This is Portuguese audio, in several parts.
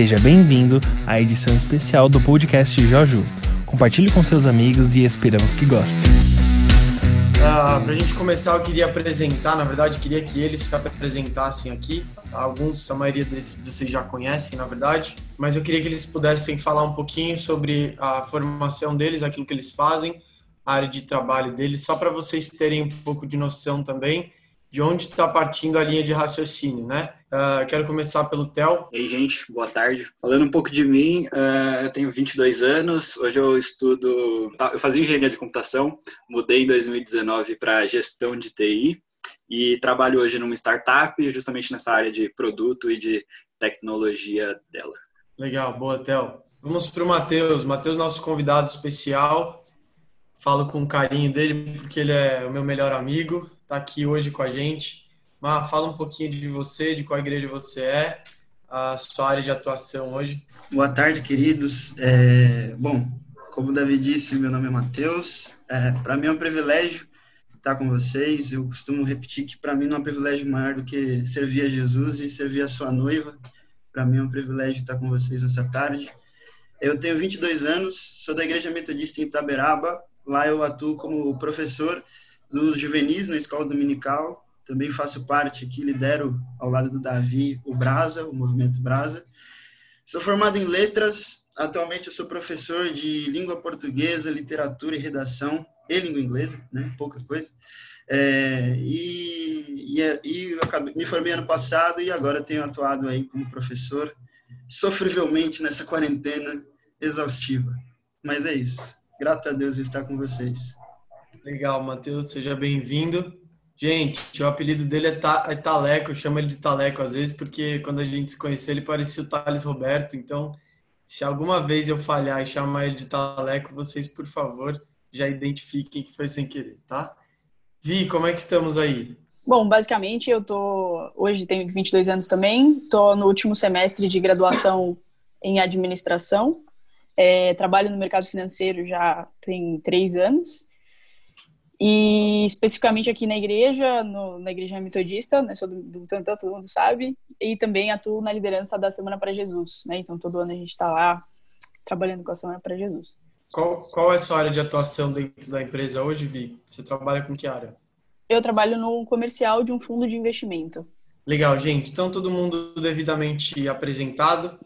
Seja bem-vindo à edição especial do podcast Joju. Compartilhe com seus amigos e esperamos que goste. Ah, Para a gente começar, eu queria apresentar, na verdade, queria que eles se apresentassem aqui. Alguns, a maioria deles vocês já conhecem, na verdade, mas eu queria que eles pudessem falar um pouquinho sobre a formação deles, aquilo que eles fazem, a área de trabalho deles, só para vocês terem um pouco de noção também de onde está partindo a linha de raciocínio, né? Uh, quero começar pelo Theo. E aí, gente, boa tarde. Falando um pouco de mim, uh, eu tenho 22 anos, hoje eu estudo, tá, eu fazia engenharia de computação, mudei em 2019 para gestão de TI e trabalho hoje numa startup, justamente nessa área de produto e de tecnologia dela. Legal, boa, Theo. Vamos para o Matheus. Matheus, nosso convidado especial. Falo com carinho dele porque ele é o meu melhor amigo está aqui hoje com a gente. Mas fala um pouquinho de você, de qual igreja você é, a sua área de atuação hoje. Boa tarde, queridos. É, bom, como o Davi disse, meu nome é Matheus. É, para mim é um privilégio estar com vocês. Eu costumo repetir que para mim não é um privilégio maior do que servir a Jesus e servir a sua noiva. Para mim é um privilégio estar com vocês nessa tarde. Eu tenho 22 anos, sou da Igreja Metodista em Itaberaba. Lá eu atuo como professor dos juvenis na escola dominical. Também faço parte aqui, lidero ao lado do Davi o Brasa, o movimento Brasa. Sou formado em letras. Atualmente eu sou professor de língua portuguesa, literatura e redação e língua inglesa, né? Pouca coisa. É, e, e, é, e acabei, me formei ano passado e agora tenho atuado aí como professor sofrivelmente nessa quarentena exaustiva. Mas é isso. Grato a Deus estar com vocês. Legal, Matheus, seja bem-vindo. Gente, o apelido dele é, Ta é Taleco, chamo ele de Taleco às vezes, porque quando a gente se conheceu ele parecia o Thales Roberto, então se alguma vez eu falhar e chamar ele de Taleco, vocês, por favor, já identifiquem que foi sem querer, tá? Vi, como é que estamos aí? Bom, basicamente eu tô, hoje tenho 22 anos também, tô no último semestre de graduação em administração, é, trabalho no mercado financeiro já tem três anos, e especificamente aqui na igreja, no, na igreja metodista, né, sou do, do Tantã, todo mundo sabe, e também atuo na liderança da Semana para Jesus, né? Então todo ano a gente está lá trabalhando com a Semana para Jesus. Qual, qual é a sua área de atuação dentro da empresa hoje, Vi? Você trabalha com que área? Eu trabalho no comercial de um fundo de investimento. Legal, gente. Então todo mundo devidamente apresentado,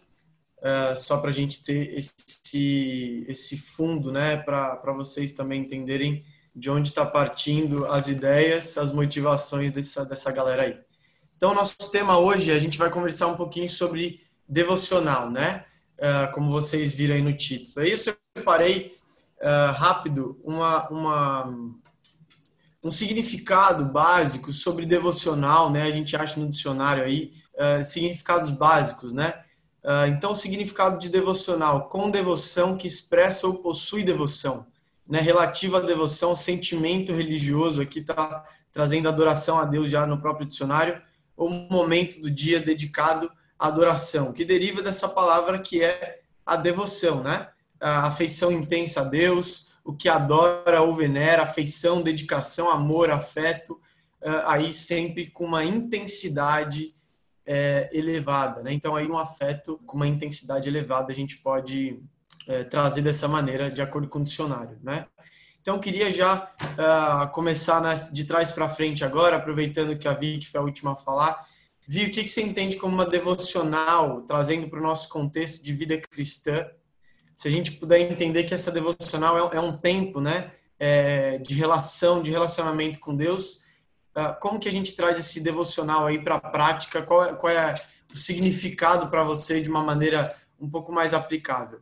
uh, só para a gente ter esse, esse fundo, né, para vocês também entenderem de onde está partindo as ideias, as motivações dessa, dessa galera aí. Então, nosso tema hoje, a gente vai conversar um pouquinho sobre devocional, né? Uh, como vocês viram aí no título. Aí eu separei uh, rápido uma, uma, um significado básico sobre devocional, né? A gente acha no dicionário aí uh, significados básicos, né? então, o significado de devocional, com devoção que expressa ou possui devoção né, relativa à devoção, sentimento religioso, aqui está trazendo adoração a Deus já no próprio dicionário, o momento do dia dedicado à adoração, que deriva dessa palavra que é a devoção, né? A afeição intensa a Deus, o que adora ou venera, afeição, dedicação, amor, afeto, eh, aí sempre com uma intensidade é, elevada, né? Então aí um afeto com uma intensidade elevada a gente pode é, trazer dessa maneira, de acordo com o dicionário, né? Então, queria já uh, começar de trás para frente agora, aproveitando que a Vicky foi a última a falar. Vi, o que, que você entende como uma devocional, trazendo para o nosso contexto de vida cristã? Se a gente puder entender que essa devocional é, é um tempo né, é, de relação, de relacionamento com Deus, uh, como que a gente traz esse devocional aí para a prática? Qual é, qual é o significado para você de uma maneira um pouco mais aplicável?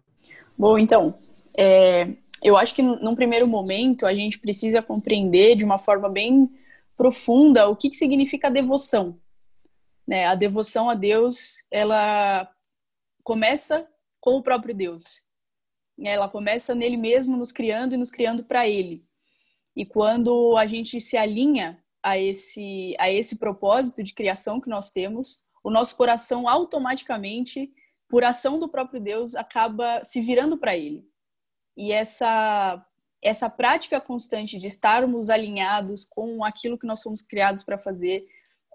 Bom, então, é, eu acho que num primeiro momento a gente precisa compreender de uma forma bem profunda o que, que significa devoção. Né? A devoção a Deus, ela começa com o próprio Deus. Ela começa nele mesmo, nos criando e nos criando para ele. E quando a gente se alinha a esse, a esse propósito de criação que nós temos, o nosso coração automaticamente por ação do próprio Deus, acaba se virando para Ele. E essa essa prática constante de estarmos alinhados com aquilo que nós fomos criados para fazer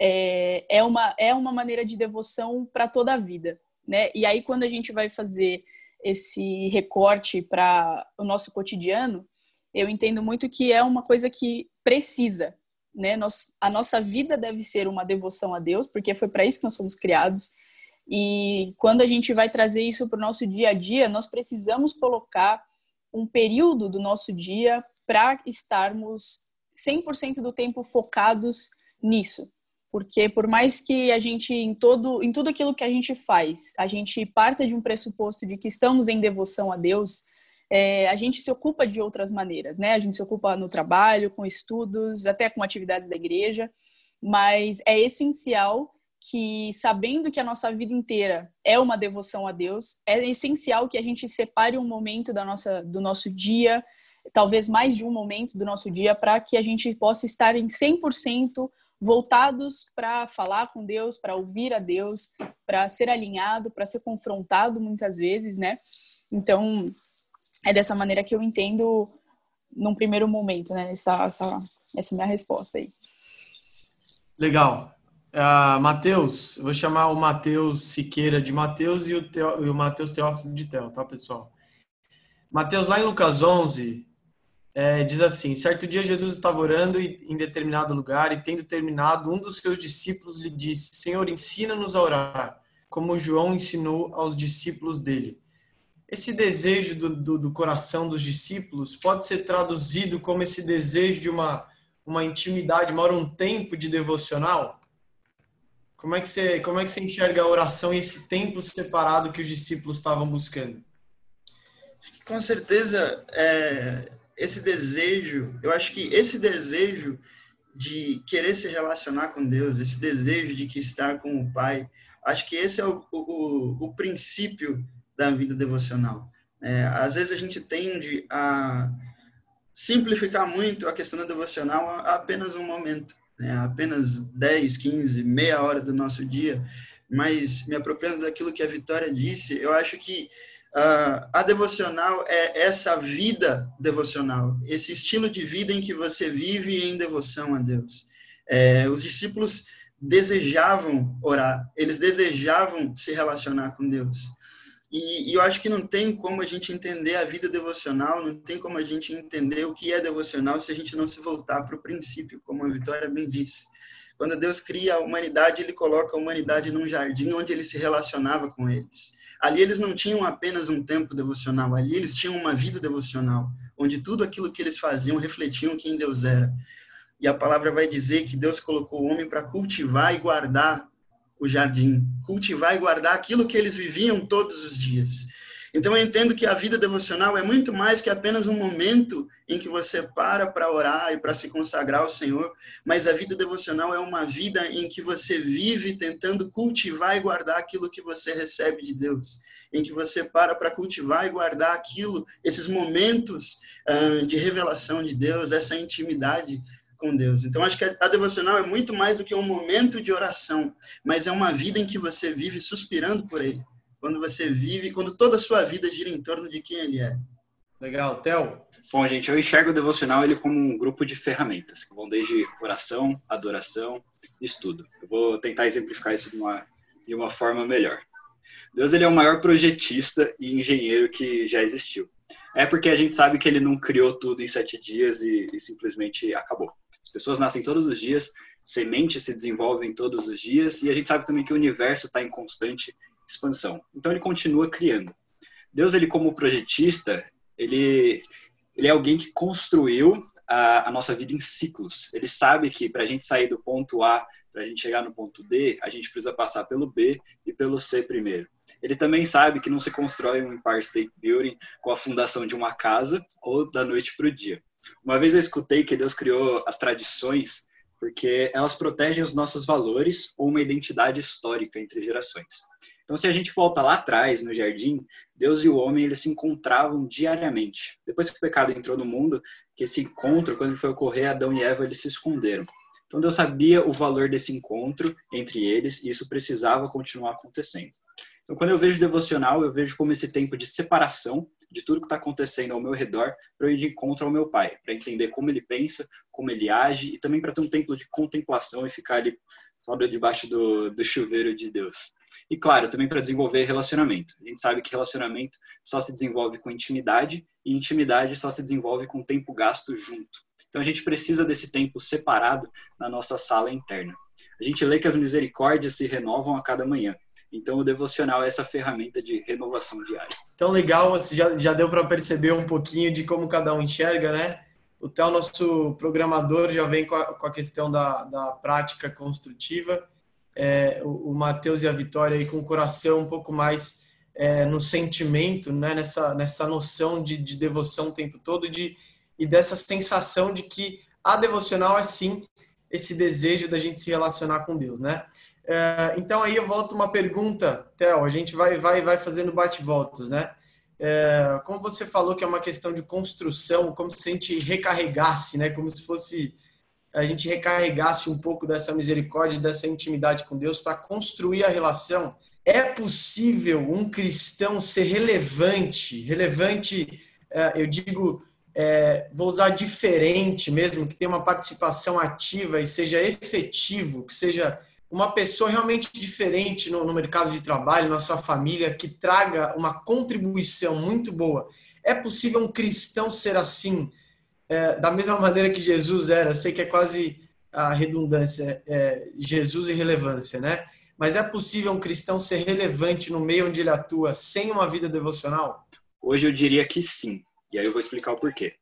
é, é, uma, é uma maneira de devoção para toda a vida. né? E aí quando a gente vai fazer esse recorte para o nosso cotidiano, eu entendo muito que é uma coisa que precisa, né? Nós, a nossa vida deve ser uma devoção a Deus, porque foi para isso que nós somos criados. E quando a gente vai trazer isso para o nosso dia a dia, nós precisamos colocar um período do nosso dia para estarmos 100% do tempo focados nisso. Porque por mais que a gente em todo em tudo aquilo que a gente faz, a gente parta de um pressuposto de que estamos em devoção a Deus, é, a gente se ocupa de outras maneiras, né? A gente se ocupa no trabalho, com estudos, até com atividades da igreja, mas é essencial que, sabendo que a nossa vida inteira é uma devoção a Deus, é essencial que a gente separe um momento da nossa, do nosso dia, talvez mais de um momento do nosso dia, para que a gente possa estar em 100% voltados para falar com Deus, para ouvir a Deus, para ser alinhado, para ser confrontado muitas vezes, né? Então, é dessa maneira que eu entendo num primeiro momento, né? Essa, essa, essa é minha resposta aí. Legal. Uh, Matheus, eu vou chamar o Matheus Siqueira de Matheus e o, e o Matheus Teófilo de Theo, tá, pessoal? Matheus, lá em Lucas 11, é, diz assim: Certo dia Jesus estava orando em determinado lugar e, tendo terminado, um dos seus discípulos lhe disse: Senhor, ensina-nos a orar, como João ensinou aos discípulos dele. Esse desejo do, do, do, coração dos discípulos pode ser traduzido como esse desejo de uma, uma intimidade, mora um tempo de devocional? Como é, que você, como é que você enxerga a oração e esse tempo separado que os discípulos estavam buscando? Com certeza, é, esse desejo, eu acho que esse desejo de querer se relacionar com Deus, esse desejo de que estar com o Pai, acho que esse é o, o, o princípio da vida devocional. É, às vezes a gente tende a simplificar muito a questão da devocional a apenas um momento, né? apenas 10, 15, meia hora do nosso dia, mas me apropriando daquilo que a Vitória disse, eu acho que uh, a devocional é essa vida devocional, esse estilo de vida em que você vive em devoção a Deus. É, os discípulos desejavam orar, eles desejavam se relacionar com Deus. E, e, eu acho que não tem como a gente entender a vida devocional, não tem como a gente entender o que é devocional se a gente não se voltar para o princípio, como a Vitória bem disse. Quando Deus cria a humanidade, ele coloca a humanidade num jardim onde ele se relacionava com eles. Ali eles não tinham apenas um tempo devocional, ali eles tinham uma vida devocional, onde tudo aquilo que eles faziam refletiam quem Deus era. E a palavra vai dizer que Deus colocou o homem para cultivar e guardar o jardim, cultivar e guardar aquilo que eles viviam todos os dias. Então eu entendo que a vida devocional é muito mais que apenas um momento em que você para para orar e para se consagrar ao Senhor, mas a vida devocional é uma vida em que você vive tentando cultivar e guardar aquilo que você recebe de Deus, em que você para para cultivar e guardar aquilo, esses momentos uh, de revelação de Deus, essa intimidade com Deus. Então, acho que a devocional é muito mais do que um momento de oração, mas é uma vida em que você vive suspirando por Ele. Quando você vive, quando toda a sua vida gira em torno de quem Ele é. Legal, Theo? Bom, gente, eu enxergo o devocional ele como um grupo de ferramentas, que vão desde oração, adoração, estudo. Eu vou tentar exemplificar isso de uma, de uma forma melhor. Deus ele é o maior projetista e engenheiro que já existiu. É porque a gente sabe que ele não criou tudo em sete dias e, e simplesmente acabou. As pessoas nascem todos os dias, sementes se desenvolvem todos os dias e a gente sabe também que o universo está em constante expansão. Então ele continua criando. Deus, ele como projetista, ele, ele é alguém que construiu a, a nossa vida em ciclos. Ele sabe que para a gente sair do ponto A para a gente chegar no ponto D, a gente precisa passar pelo B e pelo C primeiro. Ele também sabe que não se constrói um Empire State Building com a fundação de uma casa ou da noite para o dia. Uma vez eu escutei que Deus criou as tradições porque elas protegem os nossos valores ou uma identidade histórica entre gerações. Então, se a gente volta lá atrás, no jardim, Deus e o homem eles se encontravam diariamente. Depois que o pecado entrou no mundo, que esse encontro, quando foi ocorrer, Adão e Eva eles se esconderam. Então, Deus sabia o valor desse encontro entre eles e isso precisava continuar acontecendo. Então, quando eu vejo devocional, eu vejo como esse tempo de separação de tudo que está acontecendo ao meu redor para eu ir de encontro ao meu pai, para entender como ele pensa, como ele age e também para ter um tempo de contemplação e ficar ali só debaixo do, do chuveiro de Deus. E claro, também para desenvolver relacionamento. A gente sabe que relacionamento só se desenvolve com intimidade e intimidade só se desenvolve com tempo gasto junto. Então a gente precisa desse tempo separado na nossa sala interna. A gente lê que as misericórdias se renovam a cada manhã. Então, o devocional é essa ferramenta de renovação diária. Então, legal, já, já deu para perceber um pouquinho de como cada um enxerga, né? O Theo, nosso programador, já vem com a, com a questão da, da prática construtiva. É, o, o Matheus e a Vitória aí com o coração um pouco mais é, no sentimento, né? nessa, nessa noção de, de devoção o tempo todo de, e dessa sensação de que a devocional é sim esse desejo da gente se relacionar com Deus, né? É, então aí eu volto uma pergunta, Theo, a gente vai vai vai fazendo bate-voltas, né? É, como você falou que é uma questão de construção, como se a gente recarregasse, né? Como se fosse a gente recarregasse um pouco dessa misericórdia, dessa intimidade com Deus para construir a relação. É possível um cristão ser relevante, relevante, é, eu digo, é, vou usar diferente mesmo, que tenha uma participação ativa e seja efetivo, que seja uma pessoa realmente diferente no, no, mercado de trabalho, na sua família, que traga uma contribuição muito boa. É possível um cristão ser assim, é, da mesma maneira que Jesus era? sei que é quase a redundância, é, Jesus e relevância, né? Mas é possível um cristão ser relevante no meio onde ele atua sem uma vida devocional? Hoje eu diria que sim. E aí eu vou explicar o porquê.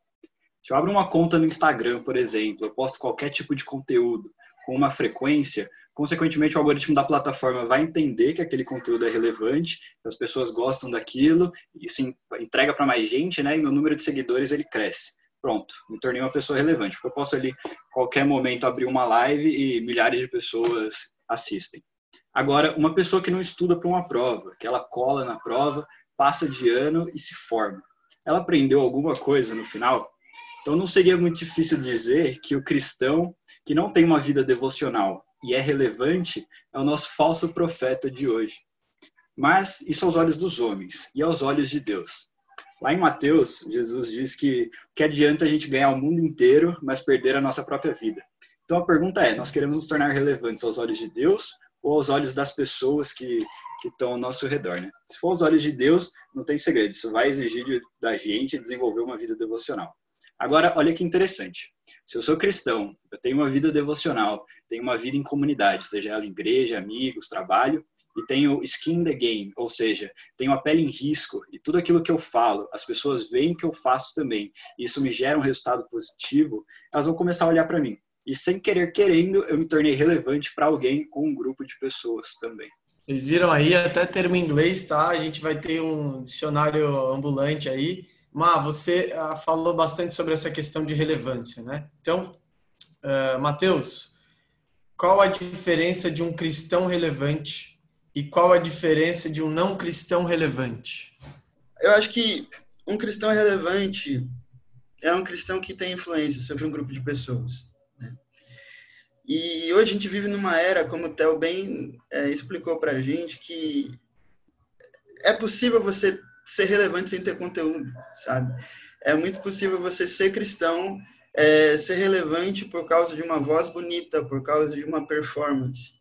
Se eu abro uma conta no Instagram, por exemplo, eu posto qualquer tipo de conteúdo com uma frequência, consequentemente o algoritmo da plataforma vai entender que aquele conteúdo é relevante, que as pessoas gostam daquilo, isso entrega para mais gente, né? E meu número de seguidores ele cresce. Pronto, me tornei uma pessoa relevante, porque eu posso ali qualquer momento abrir uma live e milhares de pessoas assistem. Agora, uma pessoa que não estuda para uma prova, que ela cola na prova, passa de ano e se forma. Ela aprendeu alguma coisa no final? Então não seria muito difícil dizer que o cristão que não tem uma vida devocional e é relevante é o nosso falso profeta de hoje. Mas isso aos olhos dos homens e aos olhos de Deus. Lá em Mateus, Jesus diz que que adianta a gente ganhar o mundo inteiro, mas perder a nossa própria vida. Então a pergunta é: nós queremos nos tornar relevantes aos olhos de Deus ou aos olhos das pessoas que, que estão ao nosso redor, né? Se for aos olhos de Deus, não tem segredo. Isso vai exigir da gente desenvolver uma vida devocional. Agora, olha que interessante. Se eu sou cristão, eu tenho uma vida devocional, tenho uma vida em comunidade, seja ela igreja, amigos, trabalho, e tenho skin in the game, ou seja, tenho a pele em risco e tudo aquilo que eu falo, as pessoas veem que eu faço também, e isso me gera um resultado positivo, elas vão começar a olhar para mim. E sem querer querendo, eu me tornei relevante para alguém ou um grupo de pessoas também. Vocês viram aí, até termo em inglês, tá? A gente vai ter um dicionário ambulante aí Má, você ah, falou bastante sobre essa questão de relevância, né? Então, uh, Mateus, qual a diferença de um cristão relevante e qual a diferença de um não cristão relevante? Eu acho que um cristão relevante é um cristão que tem influência sobre um grupo de pessoas. Né? E hoje a gente vive numa era, como o Theo bem é, explicou para a gente, que é possível você ser relevante sem ter conteúdo, sabe? É muito possível você ser cristão, é, ser relevante por causa de uma voz bonita, por causa de uma performance.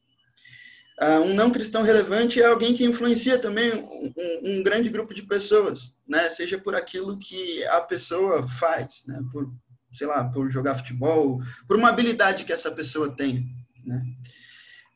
Uh, um não cristão relevante é alguém que influencia também um, um, grande grupo de pessoas, né? Seja por aquilo que a pessoa faz, né? Por, sei lá, por jogar futebol, por uma habilidade que essa pessoa tem, né?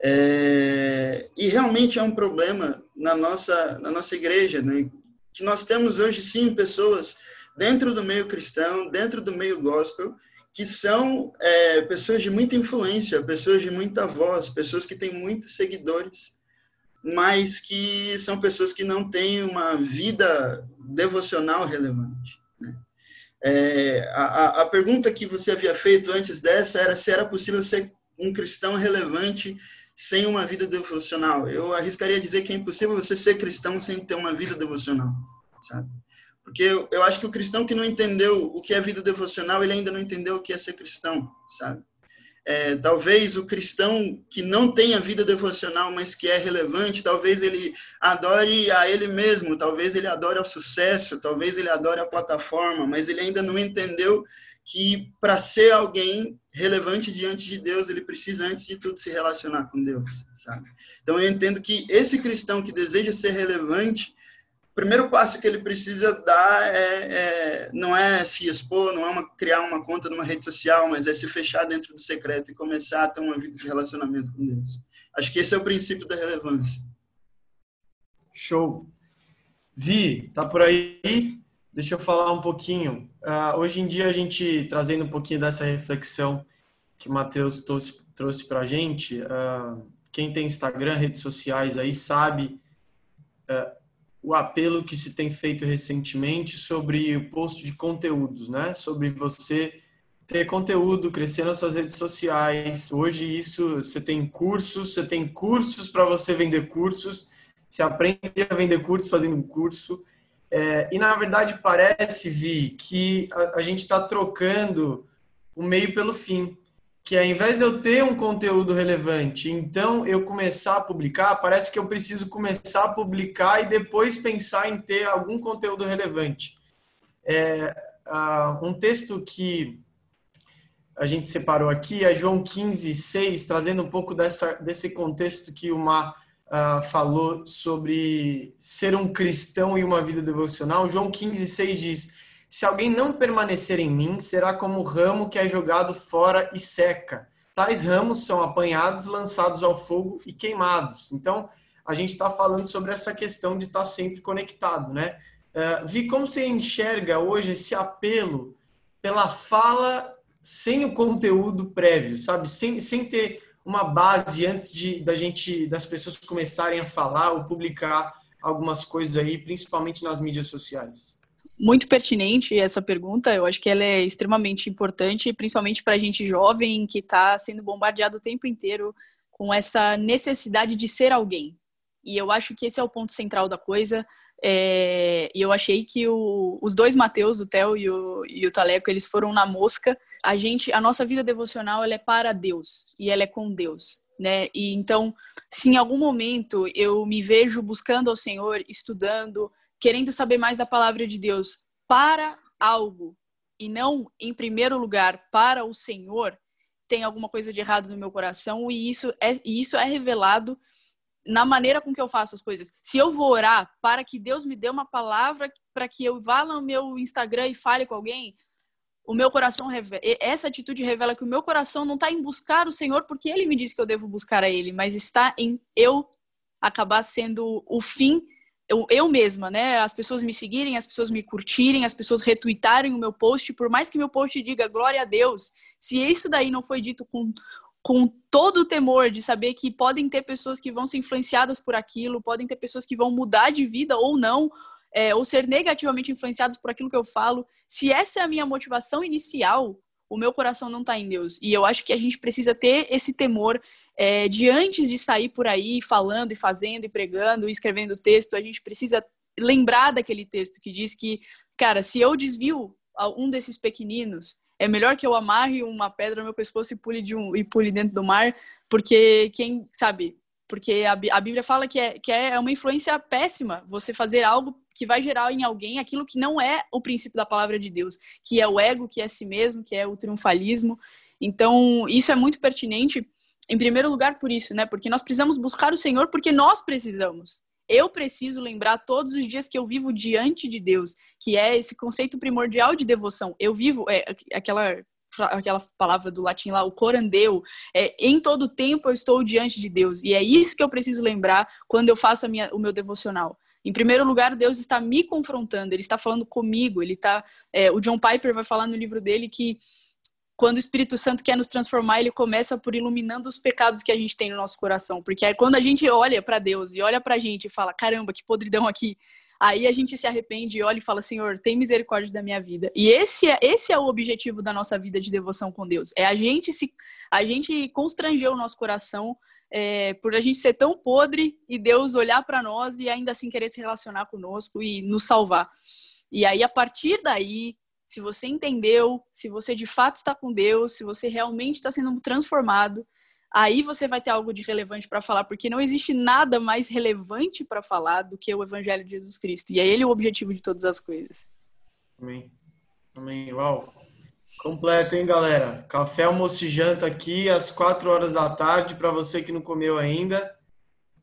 É, e realmente é um problema na nossa na nossa igreja, né? Que nós temos hoje sim pessoas dentro do meio cristão, dentro do meio gospel, que são é, pessoas de muita influência, pessoas de muita voz, pessoas que têm muitos seguidores, mas que são pessoas que não têm uma vida devocional relevante. Né? É, a, a pergunta que você havia feito antes dessa era se era possível ser um cristão relevante sem uma vida devocional. Eu arriscaria dizer que é impossível você ser cristão sem ter uma vida devocional, sabe? Porque eu, eu acho que o cristão que não entendeu o que é vida devocional, ele ainda não entendeu o que é ser cristão, sabe? É, talvez o cristão que não tenha vida devocional, mas que é relevante, talvez ele adore a ele mesmo, talvez ele adore ao sucesso, talvez ele adore a plataforma, mas ele ainda não entendeu que para ser alguém relevante diante de Deus, ele precisa antes de tudo se relacionar com Deus, sabe? Então eu entendo que esse cristão que deseja ser relevante, o primeiro passo que ele precisa dar é, é não é se expor, não é uma, criar uma conta numa rede social, mas é se fechar dentro do secreto e começar a ter uma vida de relacionamento com Deus. Acho que esse é o princípio da relevância. Show. Vi, tá por aí? Deixa eu falar um pouquinho. Uh, hoje em dia, a gente trazendo um pouquinho dessa reflexão que o Matheus trouxe, trouxe para a gente. Uh, quem tem Instagram, redes sociais aí, sabe uh, o apelo que se tem feito recentemente sobre o post de conteúdos, né? Sobre você ter conteúdo, crescer nas suas redes sociais. Hoje isso, você tem cursos, você tem cursos para você vender cursos. Você aprende a vender cursos fazendo um curso. É, e na verdade parece, Vi, que a, a gente está trocando o meio pelo fim. Que ao invés de eu ter um conteúdo relevante, então eu começar a publicar, parece que eu preciso começar a publicar e depois pensar em ter algum conteúdo relevante. É, uh, um texto que a gente separou aqui é João 15, 6, trazendo um pouco dessa, desse contexto que uma uh, falou sobre ser um cristão e uma vida devocional, João 15, 6 diz: Se alguém não permanecer em mim, será como o ramo que é jogado fora e seca. Tais ramos são apanhados, lançados ao fogo e queimados. Então, a gente está falando sobre essa questão de estar tá sempre conectado, né? Uh, Vi como você enxerga hoje esse apelo pela fala sem o conteúdo prévio, sabe? Sem, sem ter uma base antes de da gente das pessoas começarem a falar ou publicar algumas coisas aí, principalmente nas mídias sociais? Muito pertinente essa pergunta. Eu acho que ela é extremamente importante, principalmente para a gente jovem que está sendo bombardeado o tempo inteiro com essa necessidade de ser alguém. E eu acho que esse é o ponto central da coisa. É, e eu achei que o, os dois Mateus, o Theo e o, e o Taleco, eles foram na mosca. A gente, a nossa vida devocional, ela é para Deus e ela é com Deus, né? E então, se em algum momento eu me vejo buscando ao Senhor, estudando, querendo saber mais da palavra de Deus para algo e não em primeiro lugar para o Senhor, tem alguma coisa de errado no meu coração e isso é, e isso é revelado na maneira com que eu faço as coisas. Se eu vou orar para que Deus me dê uma palavra para que eu vá no meu Instagram e fale com alguém, o meu coração revela, essa atitude revela que o meu coração não está em buscar o Senhor porque Ele me disse que eu devo buscar a Ele, mas está em eu acabar sendo o fim eu, eu mesma, né? As pessoas me seguirem, as pessoas me curtirem, as pessoas retweetarem o meu post, por mais que meu post diga glória a Deus, se isso daí não foi dito com com todo o temor de saber que podem ter pessoas que vão ser influenciadas por aquilo, podem ter pessoas que vão mudar de vida ou não, é, ou ser negativamente influenciadas por aquilo que eu falo. Se essa é a minha motivação inicial, o meu coração não está em Deus. E eu acho que a gente precisa ter esse temor é, de antes de sair por aí falando e fazendo e pregando e escrevendo texto, a gente precisa lembrar daquele texto que diz que, cara, se eu desvio um desses pequeninos, é melhor que eu amarre uma pedra no meu pescoço e pule, de um, e pule dentro do mar, porque quem, sabe, porque a, a Bíblia fala que é, que é uma influência péssima você fazer algo que vai gerar em alguém aquilo que não é o princípio da palavra de Deus, que é o ego, que é si mesmo, que é o triunfalismo. Então, isso é muito pertinente, em primeiro lugar, por isso, né? Porque nós precisamos buscar o Senhor porque nós precisamos. Eu preciso lembrar todos os dias que eu vivo diante de Deus, que é esse conceito primordial de devoção. Eu vivo, é, aquela aquela palavra do latim lá, o corandeu, é, em todo tempo eu estou diante de Deus. E é isso que eu preciso lembrar quando eu faço a minha, o meu devocional. Em primeiro lugar, Deus está me confrontando, Ele está falando comigo, Ele está... É, o John Piper vai falar no livro dele que quando o Espírito Santo quer nos transformar, ele começa por iluminando os pecados que a gente tem no nosso coração. Porque é quando a gente olha para Deus e olha para a gente e fala: caramba, que podridão aqui. Aí a gente se arrepende e olha e fala: Senhor, tem misericórdia da minha vida. E esse é, esse é o objetivo da nossa vida de devoção com Deus. É a gente se a gente constranger o nosso coração é, por a gente ser tão podre e Deus olhar para nós e ainda assim querer se relacionar conosco e nos salvar. E aí, a partir daí, se você entendeu, se você de fato está com Deus, se você realmente está sendo transformado, aí você vai ter algo de relevante para falar, porque não existe nada mais relevante para falar do que o Evangelho de Jesus Cristo. E é ele o objetivo de todas as coisas. Amém. Amém. Uau. Completo, hein, galera? Café, almoço e janta aqui às 4 horas da tarde para você que não comeu ainda.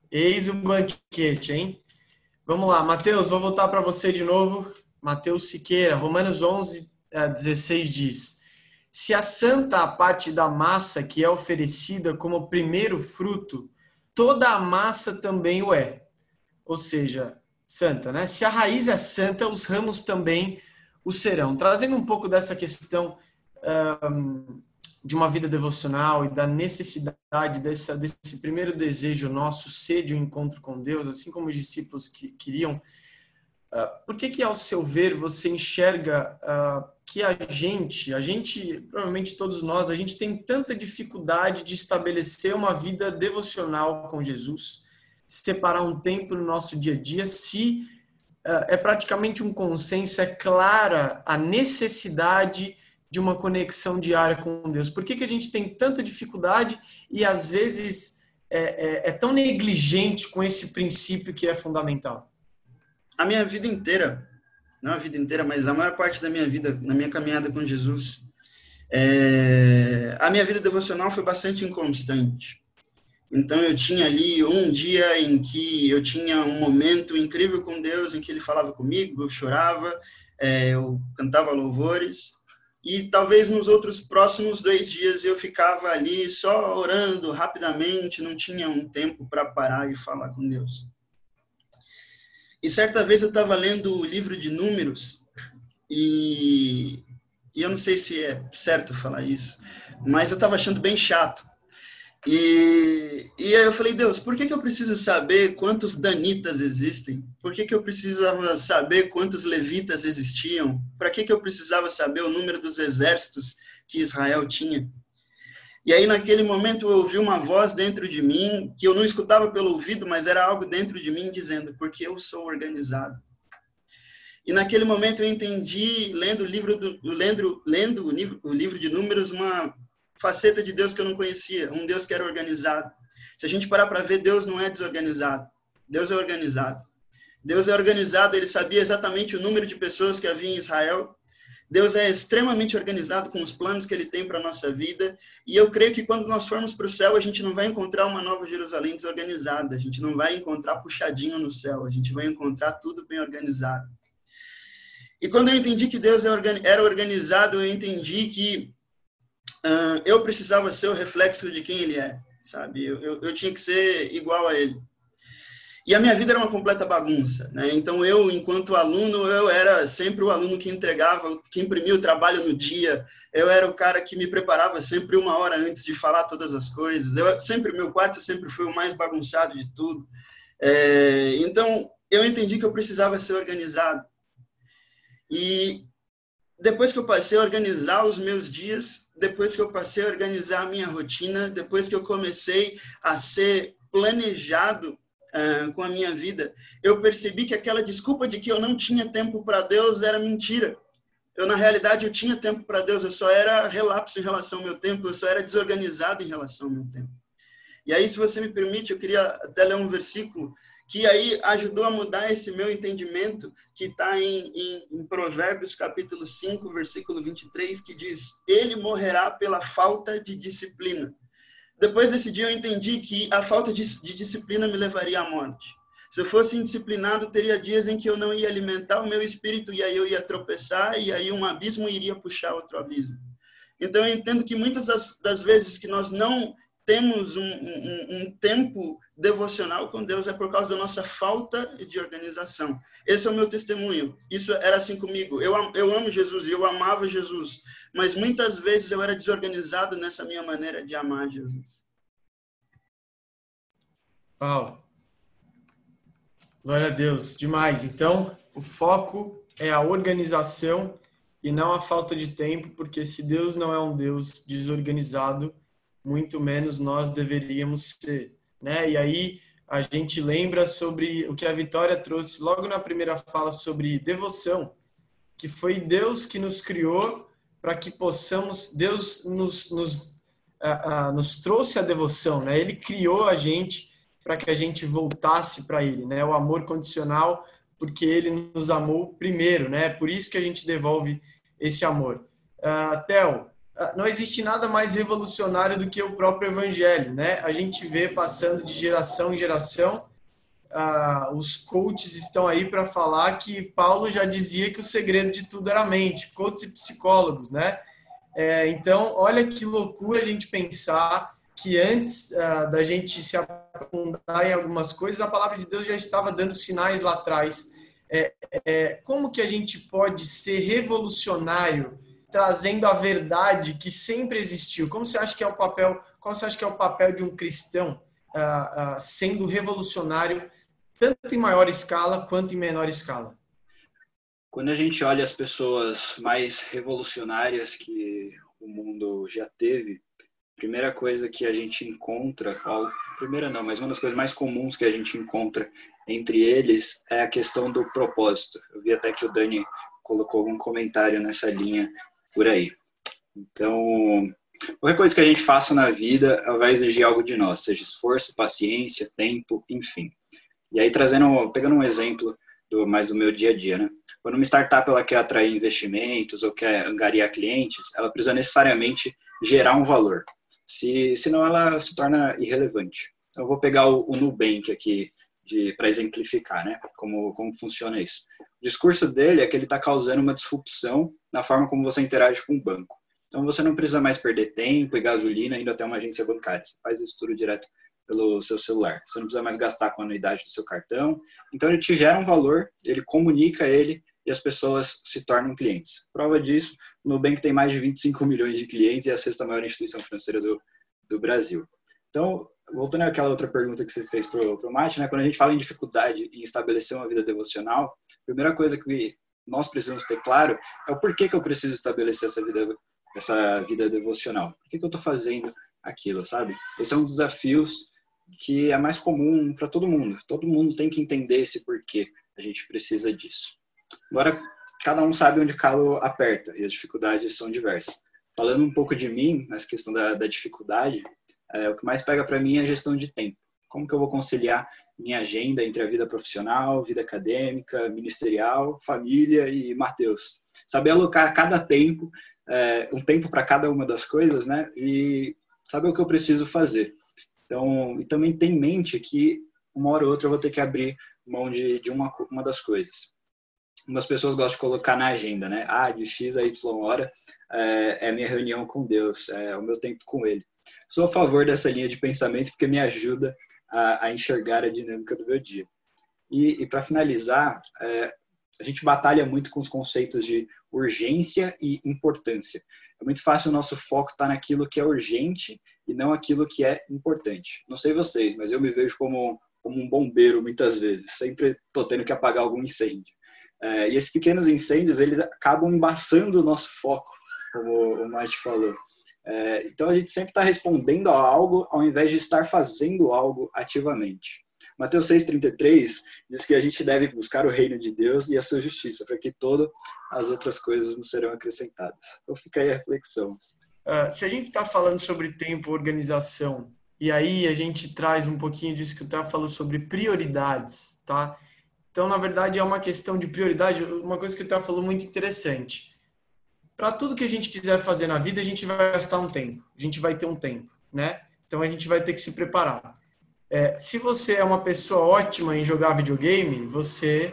Eis o banquete, hein? Vamos lá, Mateus, vou voltar para você de novo. Mateus Siqueira, Romanos 11, 16 diz: Se a santa a parte da massa que é oferecida como primeiro fruto, toda a massa também o é. Ou seja, santa, né? Se a raiz é santa, os ramos também o serão. Trazendo um pouco dessa questão um, de uma vida devocional e da necessidade dessa, desse primeiro desejo nosso, sede o um encontro com Deus, assim como os discípulos que queriam. Uh, por que que, ao seu ver, você enxerga uh, que a gente, a gente, provavelmente todos nós, a gente tem tanta dificuldade de estabelecer uma vida devocional com Jesus, separar um tempo no nosso dia a dia, se uh, é praticamente um consenso, é clara a necessidade de uma conexão diária com Deus? Por que, que a gente tem tanta dificuldade e às vezes é, é, é tão negligente com esse princípio que é fundamental? A minha vida inteira, não a vida inteira, mas a maior parte da minha vida, na minha caminhada com Jesus, é, a minha vida devocional foi bastante inconstante. Então eu tinha ali um dia em que eu tinha um momento incrível com Deus, em que Ele falava comigo, eu chorava, é, eu cantava louvores, e talvez nos outros próximos dois dias eu ficava ali só orando rapidamente, não tinha um tempo para parar e falar com Deus. E certa vez eu estava lendo o livro de Números e, e eu não sei se é certo falar isso, mas eu estava achando bem chato e, e aí eu falei, Deus, por que, que eu preciso saber quantos danitas existem? Por que, que eu precisava saber quantos levitas existiam? Para que, que eu precisava saber o número dos exércitos que Israel tinha? E aí, naquele momento, eu ouvi uma voz dentro de mim, que eu não escutava pelo ouvido, mas era algo dentro de mim dizendo, porque eu sou organizado. E naquele momento eu entendi, lendo o livro, do, lendo, lendo o, livro, o livro de Números, uma faceta de Deus que eu não conhecia, um Deus que era organizado. Se a gente parar para ver, Deus não é desorganizado. Deus é organizado. Deus é organizado, ele sabia exatamente o número de pessoas que havia em Israel. Deus é extremamente organizado com os planos que ele tem para a nossa vida. E eu creio que quando nós formos para o céu, a gente não vai encontrar uma nova Jerusalém desorganizada. A gente não vai encontrar puxadinho no céu. A gente vai encontrar tudo bem organizado. E quando eu entendi que Deus é era organizado, eu entendi que uh, eu precisava ser o reflexo de quem ele é, sabe? Eu, eu, eu, tinha que ser igual a ele. E a minha vida era uma completa bagunça, né? Então eu, enquanto aluno, eu era sempre o aluno que entregava, que imprimia o trabalho no dia. Eu era o cara que me preparava sempre uma hora antes de falar todas as coisas. Eu sempre meu quarto sempre foi o mais bagunçado de tudo. É, então eu entendi que eu precisava ser organizado. E depois que eu passei a organizar os meus dias, depois que eu passei a organizar a minha rotina, depois que eu comecei a ser planejado uh, com a minha vida, eu percebi que aquela desculpa de que eu não tinha tempo para Deus era mentira. Eu, na realidade, eu tinha tempo para Deus, eu só era relapso em relação ao meu tempo, eu só era desorganizado em relação ao meu tempo. E aí, se você me permite, eu queria até ler um versículo que aí ajudou a mudar esse meu entendimento, que está em, em, em, Provérbios capítulo 5, versículo 23, que diz: Ele morrerá pela falta de disciplina. Depois desse dia eu entendi que a falta de, de disciplina me levaria à morte. Se eu fosse indisciplinado, teria dias em que eu não ia alimentar o meu espírito e aí eu ia tropeçar e aí um abismo iria puxar outro abismo. Então eu entendo que muitas das, das vezes que nós não temos um, um, um, tempo devocional com Deus é por causa da nossa falta de organização. Esse é o meu testemunho. Isso era assim comigo. Eu, eu amo Jesus e eu amava Jesus, mas muitas vezes eu era desorganizado nessa minha maneira de amar Jesus. Paulo, glória a Deus, demais. Então, o foco é a organização e não a falta de tempo, porque se Deus não é um Deus desorganizado, muito menos nós deveríamos ser, né? E aí a gente lembra sobre o que a Vitória trouxe logo na primeira fala sobre devoção, que foi Deus que nos criou para que possamos, Deus nos, nos, uh, uh, nos trouxe a devoção, né? Ele criou a gente para que a gente voltasse para Ele, né? O amor condicional, porque Ele nos amou primeiro, né? Por isso que a gente devolve esse amor. Uh, Theo, não existe nada mais revolucionário do que o próprio evangelho, né? A gente vê passando de geração em geração. Uh, os coaches estão aí para falar que Paulo já dizia que o segredo de tudo era a mente, coaches e psicólogos, né? É, então, olha que loucura a gente pensar que antes uh, da gente se aprofundar em algumas coisas, a palavra de Deus já estava dando sinais lá atrás. É, é, como que a gente pode ser revolucionário trazendo a verdade que sempre existiu? Como você acha que é o papel? Qual você acha que é o papel de um cristão uh, uh, sendo revolucionário tanto em maior escala quanto em menor escala? Quando a gente olha as pessoas mais revolucionárias que o mundo já teve, primeira coisa que a gente encontra, primeira não, mas uma das coisas mais comuns que a gente encontra entre eles é a questão do propósito. Eu vi até que o Dani colocou algum comentário nessa linha por aí. Então, qualquer coisa que a gente faça na vida vai exigir algo de nós, seja esforço, paciência, tempo, enfim. E aí trazendo, pegando um exemplo do mais do meu dia a dia, né? Quando uma startup ela quer atrair investimentos ou quer angariar clientes, ela precisa necessariamente gerar um valor se, senão ela se torna irrelevante. Então, eu vou pegar o, o Nubank aqui para exemplificar, né? Como, como funciona isso. O discurso dele é que ele está causando uma disrupção na forma como você interage com o banco. Então você não precisa mais perder tempo e gasolina indo até uma agência bancária. Você faz isso tudo direto pelo seu celular. Você não precisa mais gastar com a anuidade do seu cartão. Então ele te gera um valor, ele comunica ele e as pessoas se tornam clientes. Prova disso, o Nubank tem mais de 25 milhões de clientes e é a sexta maior instituição financeira do, do Brasil. Então, voltando àquela outra pergunta que você fez para o Mate, né, quando a gente fala em dificuldade em estabelecer uma vida devocional, a primeira coisa que nós precisamos ter claro é o porquê que eu preciso estabelecer essa vida, essa vida devocional. Por que, que eu estou fazendo aquilo, sabe? Esse é um dos desafios que é mais comum para todo mundo. Todo mundo tem que entender esse porquê a gente precisa disso. Agora, cada um sabe onde o calo aperta e as dificuldades são diversas. Falando um pouco de mim, nessa questão da, da dificuldade, é, o que mais pega para mim é a gestão de tempo. Como que eu vou conciliar minha agenda entre a vida profissional, vida acadêmica, ministerial, família e Mateus? Saber alocar cada tempo, é, um tempo para cada uma das coisas, né? E saber o que eu preciso fazer. Então, e também ter em mente que uma hora ou outra eu vou ter que abrir mão de, de uma, uma das coisas umas pessoas gostam de colocar na agenda, né? Ah, de X a Y hora é, é minha reunião com Deus, é o meu tempo com Ele. Sou a favor dessa linha de pensamento porque me ajuda a, a enxergar a dinâmica do meu dia. E, e para finalizar, é, a gente batalha muito com os conceitos de urgência e importância. É muito fácil o nosso foco estar tá naquilo que é urgente e não aquilo que é importante. Não sei vocês, mas eu me vejo como, como um bombeiro muitas vezes. Sempre estou tendo que apagar algum incêndio. É, e esses pequenos incêndios, eles acabam embaçando o nosso foco, como o Mike falou. É, então a gente sempre está respondendo a algo ao invés de estar fazendo algo ativamente. Mateus 6,33 diz que a gente deve buscar o reino de Deus e a sua justiça, para que todas as outras coisas nos serão acrescentadas. Então fica aí a reflexão. Uh, se a gente está falando sobre tempo, organização, e aí a gente traz um pouquinho disso que o Tá falou sobre prioridades, tá? Então, na verdade, é uma questão de prioridade. Uma coisa que o Theo falou muito interessante. Para tudo que a gente quiser fazer na vida, a gente vai gastar um tempo. A gente vai ter um tempo, né? Então, a gente vai ter que se preparar. É, se você é uma pessoa ótima em jogar videogame, você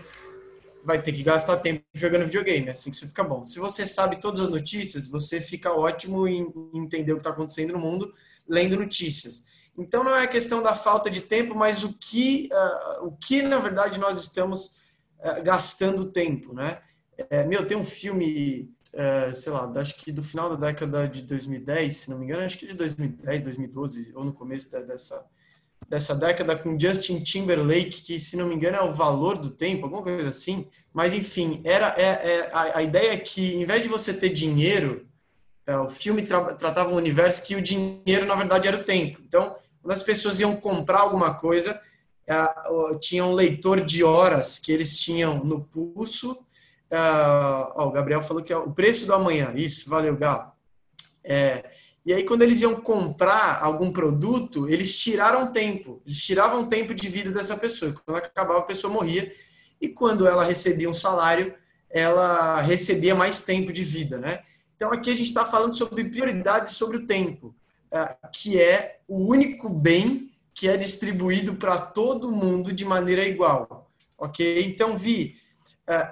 vai ter que gastar tempo jogando videogame, assim que você fica bom. Se você sabe todas as notícias, você fica ótimo em entender o que está acontecendo no mundo lendo notícias. Então não é questão da falta de tempo, mas o que, uh, o que na verdade nós estamos uh, gastando tempo, né? É, meu, tem um filme, uh, sei lá, acho que do final da década de 2010, se não me engano, acho que de 2010, 2012, ou no começo da, dessa, dessa década, com Justin Timberlake, que se não me engano é o valor do tempo, alguma coisa assim. Mas enfim, era é, é a, a, ideia é que, em vez de você ter dinheiro, é, o filme tra tratava um universo que o dinheiro, na verdade, era o tempo. Então, quando as pessoas iam comprar alguma coisa, tinha um leitor de horas que eles tinham no pulso. O Gabriel falou que é o preço do amanhã. Isso, valeu, Gal. É, e aí, quando eles iam comprar algum produto, eles tiraram tempo. Eles tiravam tempo de vida dessa pessoa. Quando acabava, a pessoa morria. E quando ela recebia um salário, ela recebia mais tempo de vida, né? Então, aqui a gente está falando sobre prioridades sobre o tempo, é, que é o único bem que é distribuído para todo mundo de maneira igual. Ok? Então, Vi,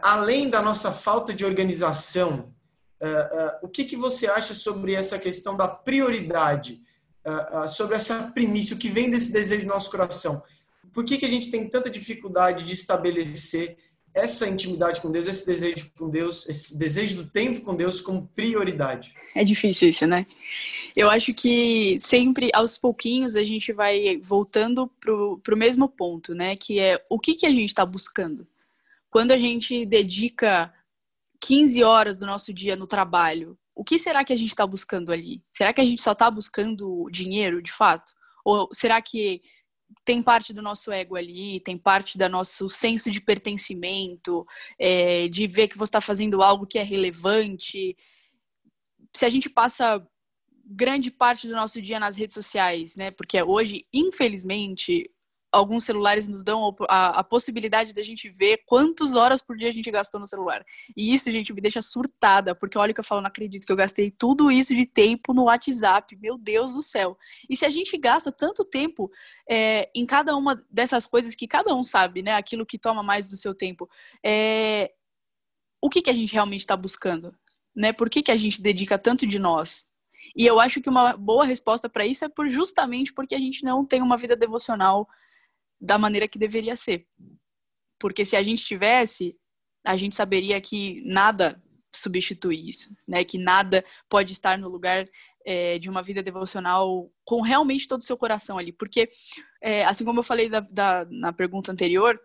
além da nossa falta de organização, é, o que, que você acha sobre essa questão da prioridade, sobre essa primícia, o que vem desse desejo do nosso coração? Por que, que a gente tem tanta dificuldade de estabelecer essa intimidade com Deus, esse desejo com Deus, esse desejo do tempo com Deus como prioridade? É difícil isso, né? Eu acho que sempre, aos pouquinhos, a gente vai voltando pro, pro mesmo ponto, né? Que é o que, que a gente está buscando. Quando a gente dedica 15 horas do nosso dia no trabalho, o que será que a gente está buscando ali? Será que a gente só está buscando dinheiro, de fato? Ou será que tem parte do nosso ego ali, tem parte do nosso senso de pertencimento, é, de ver que você está fazendo algo que é relevante. Se a gente passa grande parte do nosso dia nas redes sociais, né? Porque hoje, infelizmente, alguns celulares nos dão a, a possibilidade da gente ver quantas horas por dia a gente gastou no celular. E isso, gente, me deixa surtada, porque olha que eu falo, não acredito que eu gastei tudo isso de tempo no WhatsApp. Meu Deus do céu. E se a gente gasta tanto tempo é, em cada uma dessas coisas que cada um sabe, né? Aquilo que toma mais do seu tempo, é, o que, que a gente realmente está buscando? Né? Por que, que a gente dedica tanto de nós? E eu acho que uma boa resposta para isso é por justamente porque a gente não tem uma vida devocional da maneira que deveria ser. Porque se a gente tivesse, a gente saberia que nada substitui isso, né? Que nada pode estar no lugar é, de uma vida devocional com realmente todo o seu coração ali. Porque, é, assim como eu falei da, da, na pergunta anterior,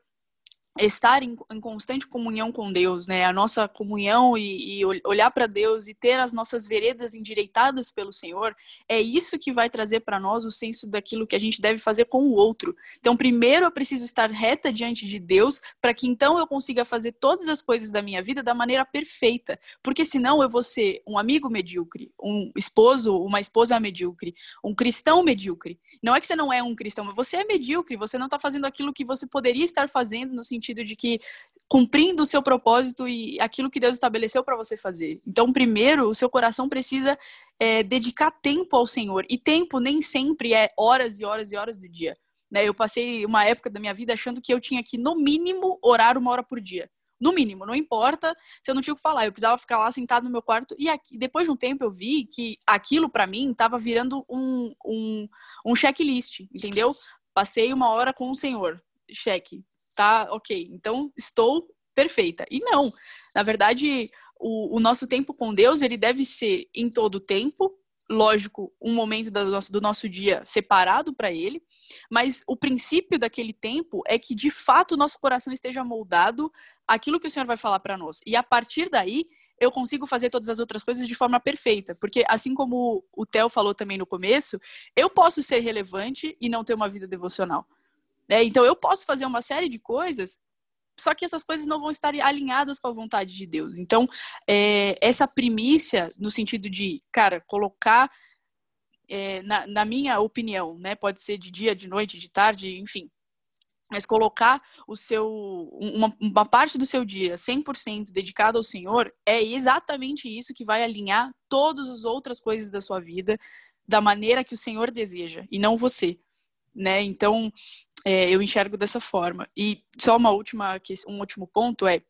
estar em, em, constante comunhão com Deus, né? A nossa comunhão e, e olhar para Deus e ter as nossas veredas endireitadas pelo Senhor, é isso que vai trazer para nós o senso daquilo que a gente deve fazer com o outro. Então, primeiro eu preciso estar reta diante de Deus, para que então eu consiga fazer todas as coisas da minha vida da maneira perfeita, porque senão eu vou ser um amigo medíocre, um esposo, uma esposa medíocre, um cristão medíocre. Não é que você não é um cristão, mas você é medíocre, você não está fazendo aquilo que você poderia estar fazendo no sentido sentido de que cumprindo o seu propósito e aquilo que Deus estabeleceu para você fazer. Então, primeiro, o seu coração precisa é, dedicar tempo ao Senhor. E tempo nem sempre é horas e horas e horas do dia. Né? Eu passei uma época da minha vida achando que eu tinha que, no mínimo, orar uma hora por dia. No mínimo, não importa se eu não tinha o que falar. Eu precisava ficar lá sentado no meu quarto. E aqui, depois de um tempo eu vi que aquilo, para mim, estava virando um, um, um checklist, entendeu? Passei uma hora com o Senhor. Cheque tá ok, então estou perfeita. E não, na verdade, o, o nosso tempo com Deus, ele deve ser em todo o tempo, lógico, um momento do nosso, do nosso dia separado para ele, mas o princípio daquele tempo é que de fato o nosso coração esteja moldado aquilo que o Senhor vai falar para nós. E a partir daí, eu consigo fazer todas as outras coisas de forma perfeita. Porque, assim como o Theo falou também no começo, eu posso ser relevante e não ter uma vida devocional. Né? Então eu posso fazer uma série de coisas, só que essas coisas não vão estar alinhadas com a vontade de Deus. Então, é, essa primícia, no sentido de, cara, colocar, é, na, na, minha opinião, né, pode ser de dia, de noite, de tarde, enfim, mas colocar o seu uma, uma parte do seu dia 100% dedicado ao Senhor é exatamente isso que vai alinhar todas as outras coisas da sua vida da maneira que o Senhor deseja e não você, né? Então, é, eu enxergo dessa forma. E só uma última, um último ponto é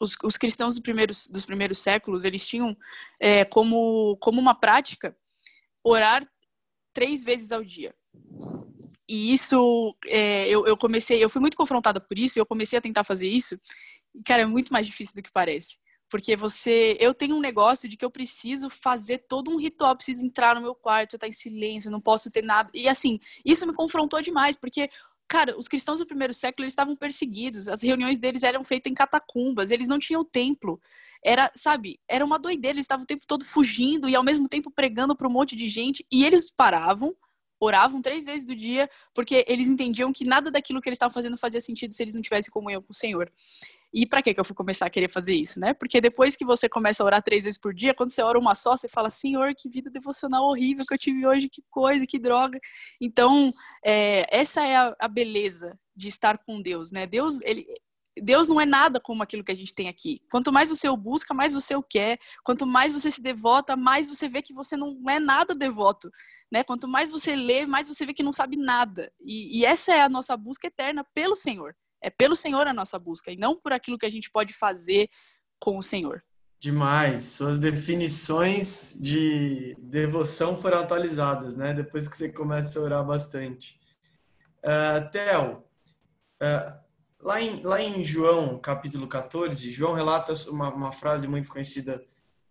os, os cristãos do primeiros, dos primeiros séculos eles tinham é, como, como uma prática orar três vezes ao dia. E isso, é, eu, eu comecei, eu fui muito confrontada por isso, eu comecei a tentar fazer isso. E, cara, é muito mais difícil do que parece. Porque você. Eu tenho um negócio de que eu preciso fazer todo um ritual, preciso entrar no meu quarto, estar em silêncio, não posso ter nada. E assim, isso me confrontou demais, porque cara, os cristãos do primeiro século eles estavam perseguidos, as reuniões deles eram feitas em catacumbas, eles não tinham templo. Era, sabe, era uma doideira, eles estavam o tempo todo fugindo e ao mesmo tempo pregando para um monte de gente, e eles paravam, oravam três vezes do dia, porque eles entendiam que nada daquilo que eles estavam fazendo fazia sentido se eles não tivessem comunhão com o Senhor. E para que eu fui começar a querer fazer isso, né? Porque depois que você começa a orar três vezes por dia, quando você ora uma só, você fala, Senhor, que vida devocional horrível que eu tive hoje, que coisa, que droga. Então, é, essa é a, a, beleza de estar com Deus, né? Deus, ele, Deus não é nada como aquilo que a gente tem aqui. Quanto mais você o busca, mais você o quer. Quanto mais você se devota, mais você vê que você não é nada devoto. Né? Quanto mais você lê, mais você vê que não sabe nada. E, e essa é a nossa busca eterna pelo Senhor. É pelo Senhor a nossa busca, e não por aquilo que a gente pode fazer com o Senhor. Demais. Suas definições de devoção foram atualizadas, né? Depois que você começa a orar bastante. Uh, Theo, uh, lá, em, lá em João, capítulo 14, João relata uma, uma frase muito conhecida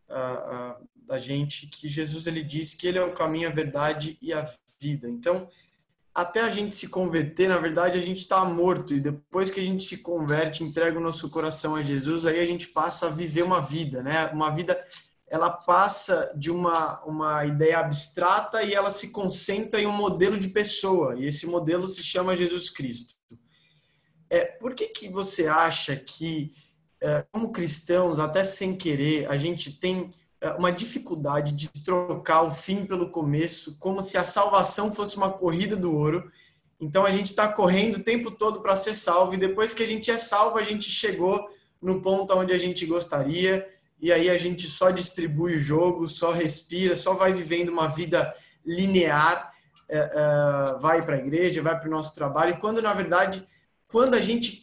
uh, uh, da gente, que Jesus ele diz que ele é o caminho, a verdade e a vida. Então, até a gente se converter, na verdade, a gente está morto. E depois que a gente se converte, entrega o nosso coração a Jesus, aí a gente passa a viver uma vida, né? Uma vida, ela passa de uma, uma ideia abstrata e ela se concentra em um modelo de pessoa. E esse modelo se chama Jesus Cristo. É, por que, que você acha que, é, como cristãos, até sem querer, a gente tem uma dificuldade de trocar o fim pelo começo, como se a salvação fosse uma corrida do ouro. Então a gente está correndo o tempo todo para ser salvo, e depois que a gente é salvo, a gente chegou no ponto onde a gente gostaria, e aí a gente só distribui o jogo, só respira, só vai vivendo uma vida linear, é, é, vai para a igreja, vai para o nosso trabalho, quando na verdade, quando a gente é,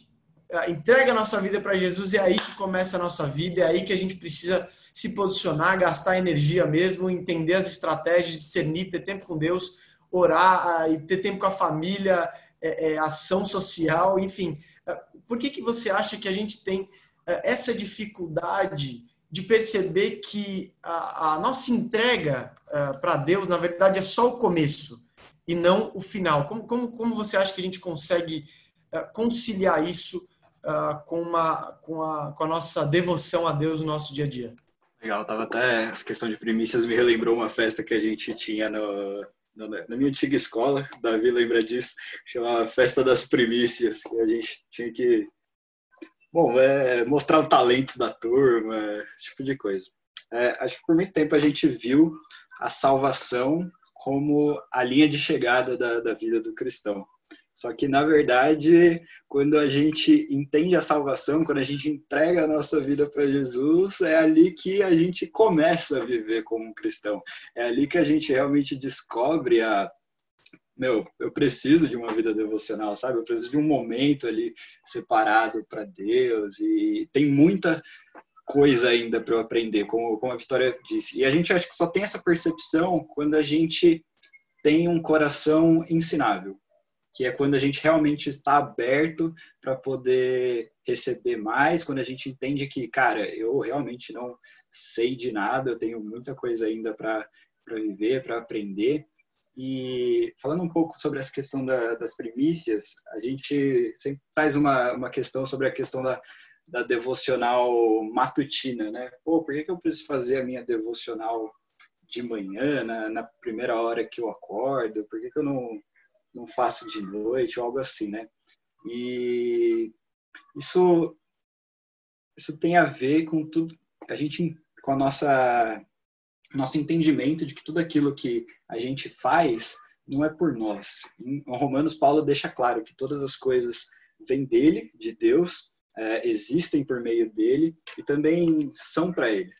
entrega a nossa vida para Jesus, é aí que começa a nossa vida, é aí que a gente precisa se posicionar, gastar energia mesmo, entender as estratégias, discernir, ter tempo com Deus, orar ah, e ter tempo com a família, é, é, ação social, enfim. Ah, por que, que você acha que a gente tem ah, essa dificuldade de perceber que a, a nossa entrega para Deus, na verdade, é só o começo e não o final? Como, como, como você acha que a gente consegue conciliar isso com, uma, com, a, com a nossa devoção a Deus no nosso dia a dia? Legal, tava até essa questão de primícias me relembrou uma festa que a gente tinha no, no, na minha antiga escola, Davi lembra disso, chamava Festa das Primícias, que a gente tinha que bom, é, mostrar o talento da turma, esse tipo de coisa. É, acho que por muito tempo a gente viu a salvação como a linha de chegada da, da vida do cristão. Só que, na verdade, quando a gente entende a salvação, quando a gente entrega a nossa vida para Jesus, é ali que a gente começa a viver como um cristão. É ali que a gente realmente descobre a. Meu, eu preciso de uma vida devocional, sabe? Eu preciso de um momento ali separado para Deus. E tem muita coisa ainda para eu aprender, como, como a Vitória disse. E a gente acha que só tem essa percepção quando a gente tem um coração ensinável que é quando a gente realmente está aberto para poder receber mais, quando a gente entende que, cara, eu realmente não sei de nada, eu tenho muita coisa ainda para viver, para aprender. E falando um pouco sobre essa questão da, das primícias, a gente sempre traz uma, uma questão sobre a questão da, da devocional matutina, né? Pô, por que, que eu preciso fazer a minha devocional de manhã, na, na primeira hora que eu acordo? Por que, que eu não não faço de noite ou algo assim, né? E isso isso tem a ver com tudo a gente com a nossa nosso entendimento de que tudo aquilo que a gente faz não é por nós. Em Romanos Paulo deixa claro que todas as coisas vêm dele, de Deus, é, existem por meio dele e também são para ele.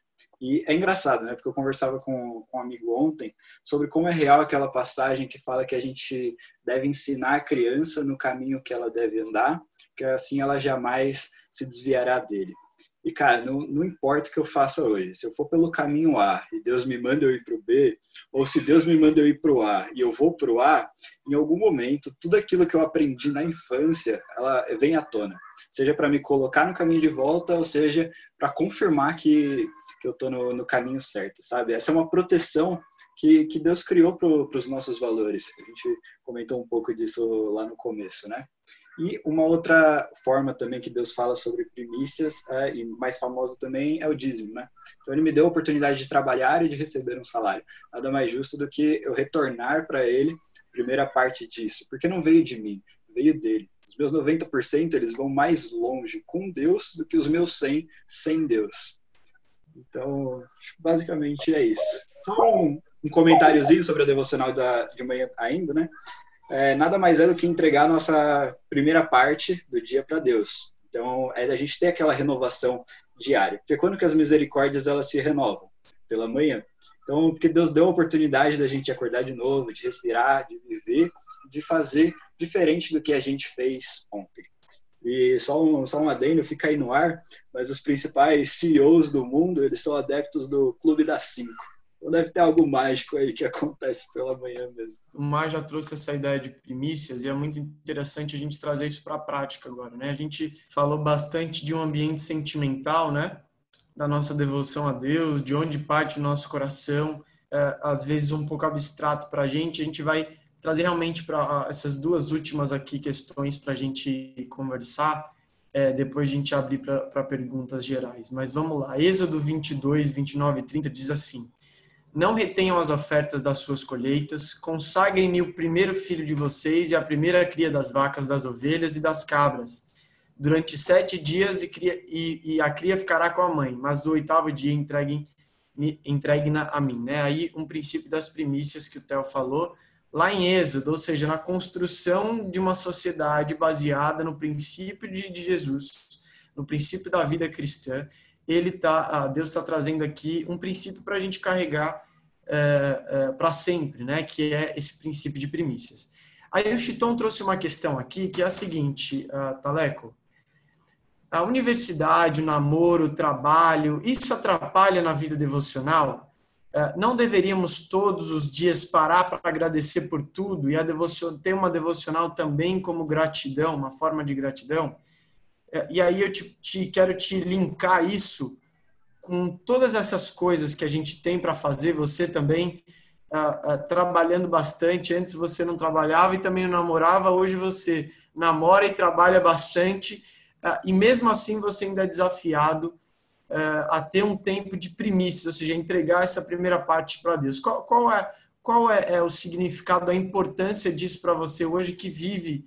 E é engraçado, né? Porque eu conversava com, com um amigo ontem sobre como é real aquela passagem que fala que a gente deve ensinar a criança no caminho que ela deve andar, que assim ela jamais se desviará dele. E, cara, não, não importa o que eu faça hoje. Se eu for pelo caminho A e Deus me manda eu ir para o B, ou se Deus me manda eu ir para o A e eu vou para o A, em algum momento, tudo aquilo que eu aprendi na infância, ela vem à tona. Seja para me colocar no caminho de volta, ou seja, para confirmar que, que eu estou no, no caminho certo, sabe? Essa é uma proteção que, que Deus criou para os nossos valores. A gente comentou um pouco disso lá no começo, né? E uma outra forma também que Deus fala sobre primícias, é, e mais famosa também, é o dízimo, né? Então ele me deu a oportunidade de trabalhar e de receber um salário. Nada mais justo do que eu retornar para ele a primeira parte disso, porque não veio de mim, veio dele. Os meus 90% eles vão mais longe com Deus do que os meus 100 sem Deus. Então, basicamente é isso. Só um, um comentáriozinho sobre a devocional da, de manhã ainda, né? É, nada mais é do que entregar a nossa primeira parte do dia para Deus. Então, é a gente ter aquela renovação diária. Porque quando que as misericórdias elas se renovam? Pela manhã. Então, porque Deus deu a oportunidade da gente acordar de novo, de respirar, de viver, de fazer diferente do que a gente fez ontem. E só um, só um adendo, fica aí no ar, mas os principais CEOs do mundo, eles são adeptos do Clube das Cinco. Então deve ter algo mágico aí que acontece pela manhã mesmo. O Mar já trouxe essa ideia de primícias e é muito interessante a gente trazer isso para a prática agora, né? A gente falou bastante de um ambiente sentimental, né? Da nossa devoção a Deus, de onde parte o nosso coração, é, às vezes um pouco abstrato para a gente. A gente vai trazer realmente para essas duas últimas aqui questões para a gente conversar, é, depois a gente abrir para perguntas gerais. Mas vamos lá, Êxodo 22, 29 e 30 diz assim: Não retenham as ofertas das suas colheitas, consagrem-me o primeiro filho de vocês e a primeira cria das vacas, das ovelhas e das cabras. Durante sete dias e, cria, e, e a cria ficará com a mãe, mas do oitavo dia entreguem entregue a mim. Né? Aí um princípio das primícias que o Theo falou, lá em Êxodo, ou seja, na construção de uma sociedade baseada no princípio de, de Jesus, no princípio da vida cristã, ele tá, Deus está trazendo aqui um princípio para a gente carregar é, é, para sempre, né? Que é esse princípio de primícias. Aí o Chiton trouxe uma questão aqui que é a seguinte, uh, Taleco. A universidade, o namoro, o trabalho, isso atrapalha na vida devocional? É, não deveríamos todos os dias parar para agradecer por tudo e a ter uma devocional também como gratidão, uma forma de gratidão? É, e aí eu te, te quero te linkar isso com todas essas coisas que a gente tem para fazer, você também uh, uh, trabalhando bastante. Antes você não trabalhava e também não namorava, hoje você namora e trabalha bastante, uh, e mesmo assim você ainda é desafiado a ter um tempo de primícias, ou seja, entregar essa primeira parte para Deus. Qual, qual, é, qual é, é, o significado, a importância disso para você hoje que vive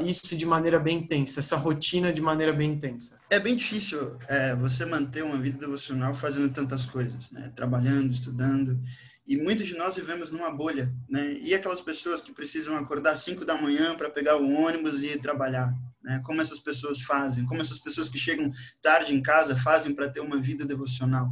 isso de maneira bem intensa, essa rotina de maneira bem intensa? É bem difícil é, você manter uma vida devocional fazendo tantas coisas, né? trabalhando, estudando. E muitos de nós vivemos numa bolha, né? E aquelas pessoas que precisam acordar às 5 da manhã para pegar o ônibus e ir trabalhar, né? Como essas pessoas fazem? Como essas pessoas que chegam tarde em casa fazem para ter uma vida devocional?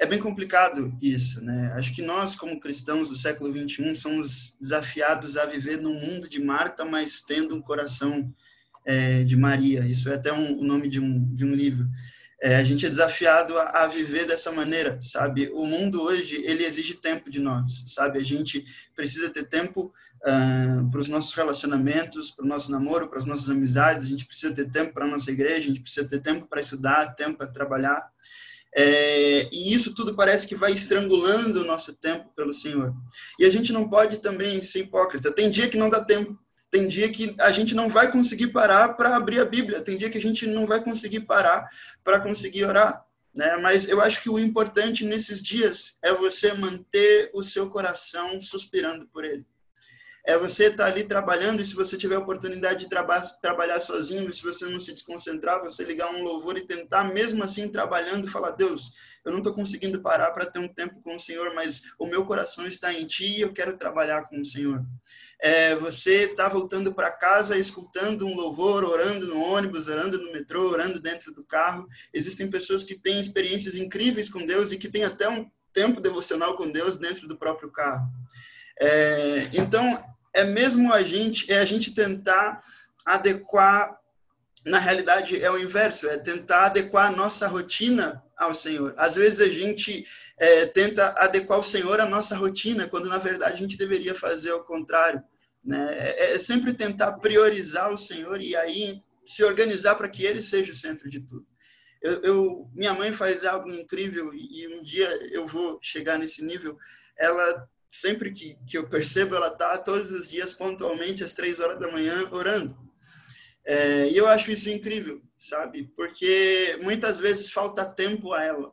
É bem complicado isso, né? Acho que nós, como cristãos do século 21, somos desafiados a viver num mundo de Marta, mas tendo um coração é, de Maria. Isso é até um, o nome de um, de um livro. É, a gente é desafiado a, a, viver dessa maneira, sabe? O mundo hoje, ele exige tempo de nós, sabe? A gente precisa ter tempo uh, para os nossos relacionamentos, para o nosso namoro, para as nossas amizades, a gente precisa ter tempo para a nossa igreja, a gente precisa ter tempo para estudar, tempo para trabalhar. É, e isso tudo parece que vai estrangulando o nosso tempo pelo Senhor. E a gente não pode também ser hipócrita. Tem dia que não dá tempo tem dia que a gente não vai conseguir parar para abrir a Bíblia, tem dia que a gente não vai conseguir parar para conseguir orar. Né? Mas eu acho que o importante nesses dias é você manter o seu coração suspirando por Ele é você estar tá ali trabalhando e se você tiver a oportunidade de traba trabalhar sozinho, se você não se desconcentrar, você ligar um louvor e tentar mesmo assim trabalhando, falar Deus, eu não estou conseguindo parar para ter um tempo com o Senhor, mas o meu coração está em Ti e eu quero trabalhar com o Senhor. É, você está voltando para casa escutando um louvor, orando no ônibus, orando no metrô, orando dentro do carro. Existem pessoas que têm experiências incríveis com Deus e que têm até um tempo devocional com Deus dentro do próprio carro. É, então, é mesmo a gente, é a gente tentar adequar, na realidade é o inverso, é tentar adequar a nossa rotina ao Senhor. Às vezes a gente é, tenta adequar o Senhor à nossa rotina, quando na verdade a gente deveria fazer o contrário. Né? É, é sempre tentar priorizar o Senhor e aí se organizar para que Ele seja o centro de tudo. Eu, eu, minha mãe faz algo incrível e um dia eu vou chegar nesse nível. Ela sempre que, que eu percebo, ela está todos os dias pontualmente às três horas da manhã orando. É, e eu acho isso incrível, sabe? Porque muitas vezes falta tempo a ela,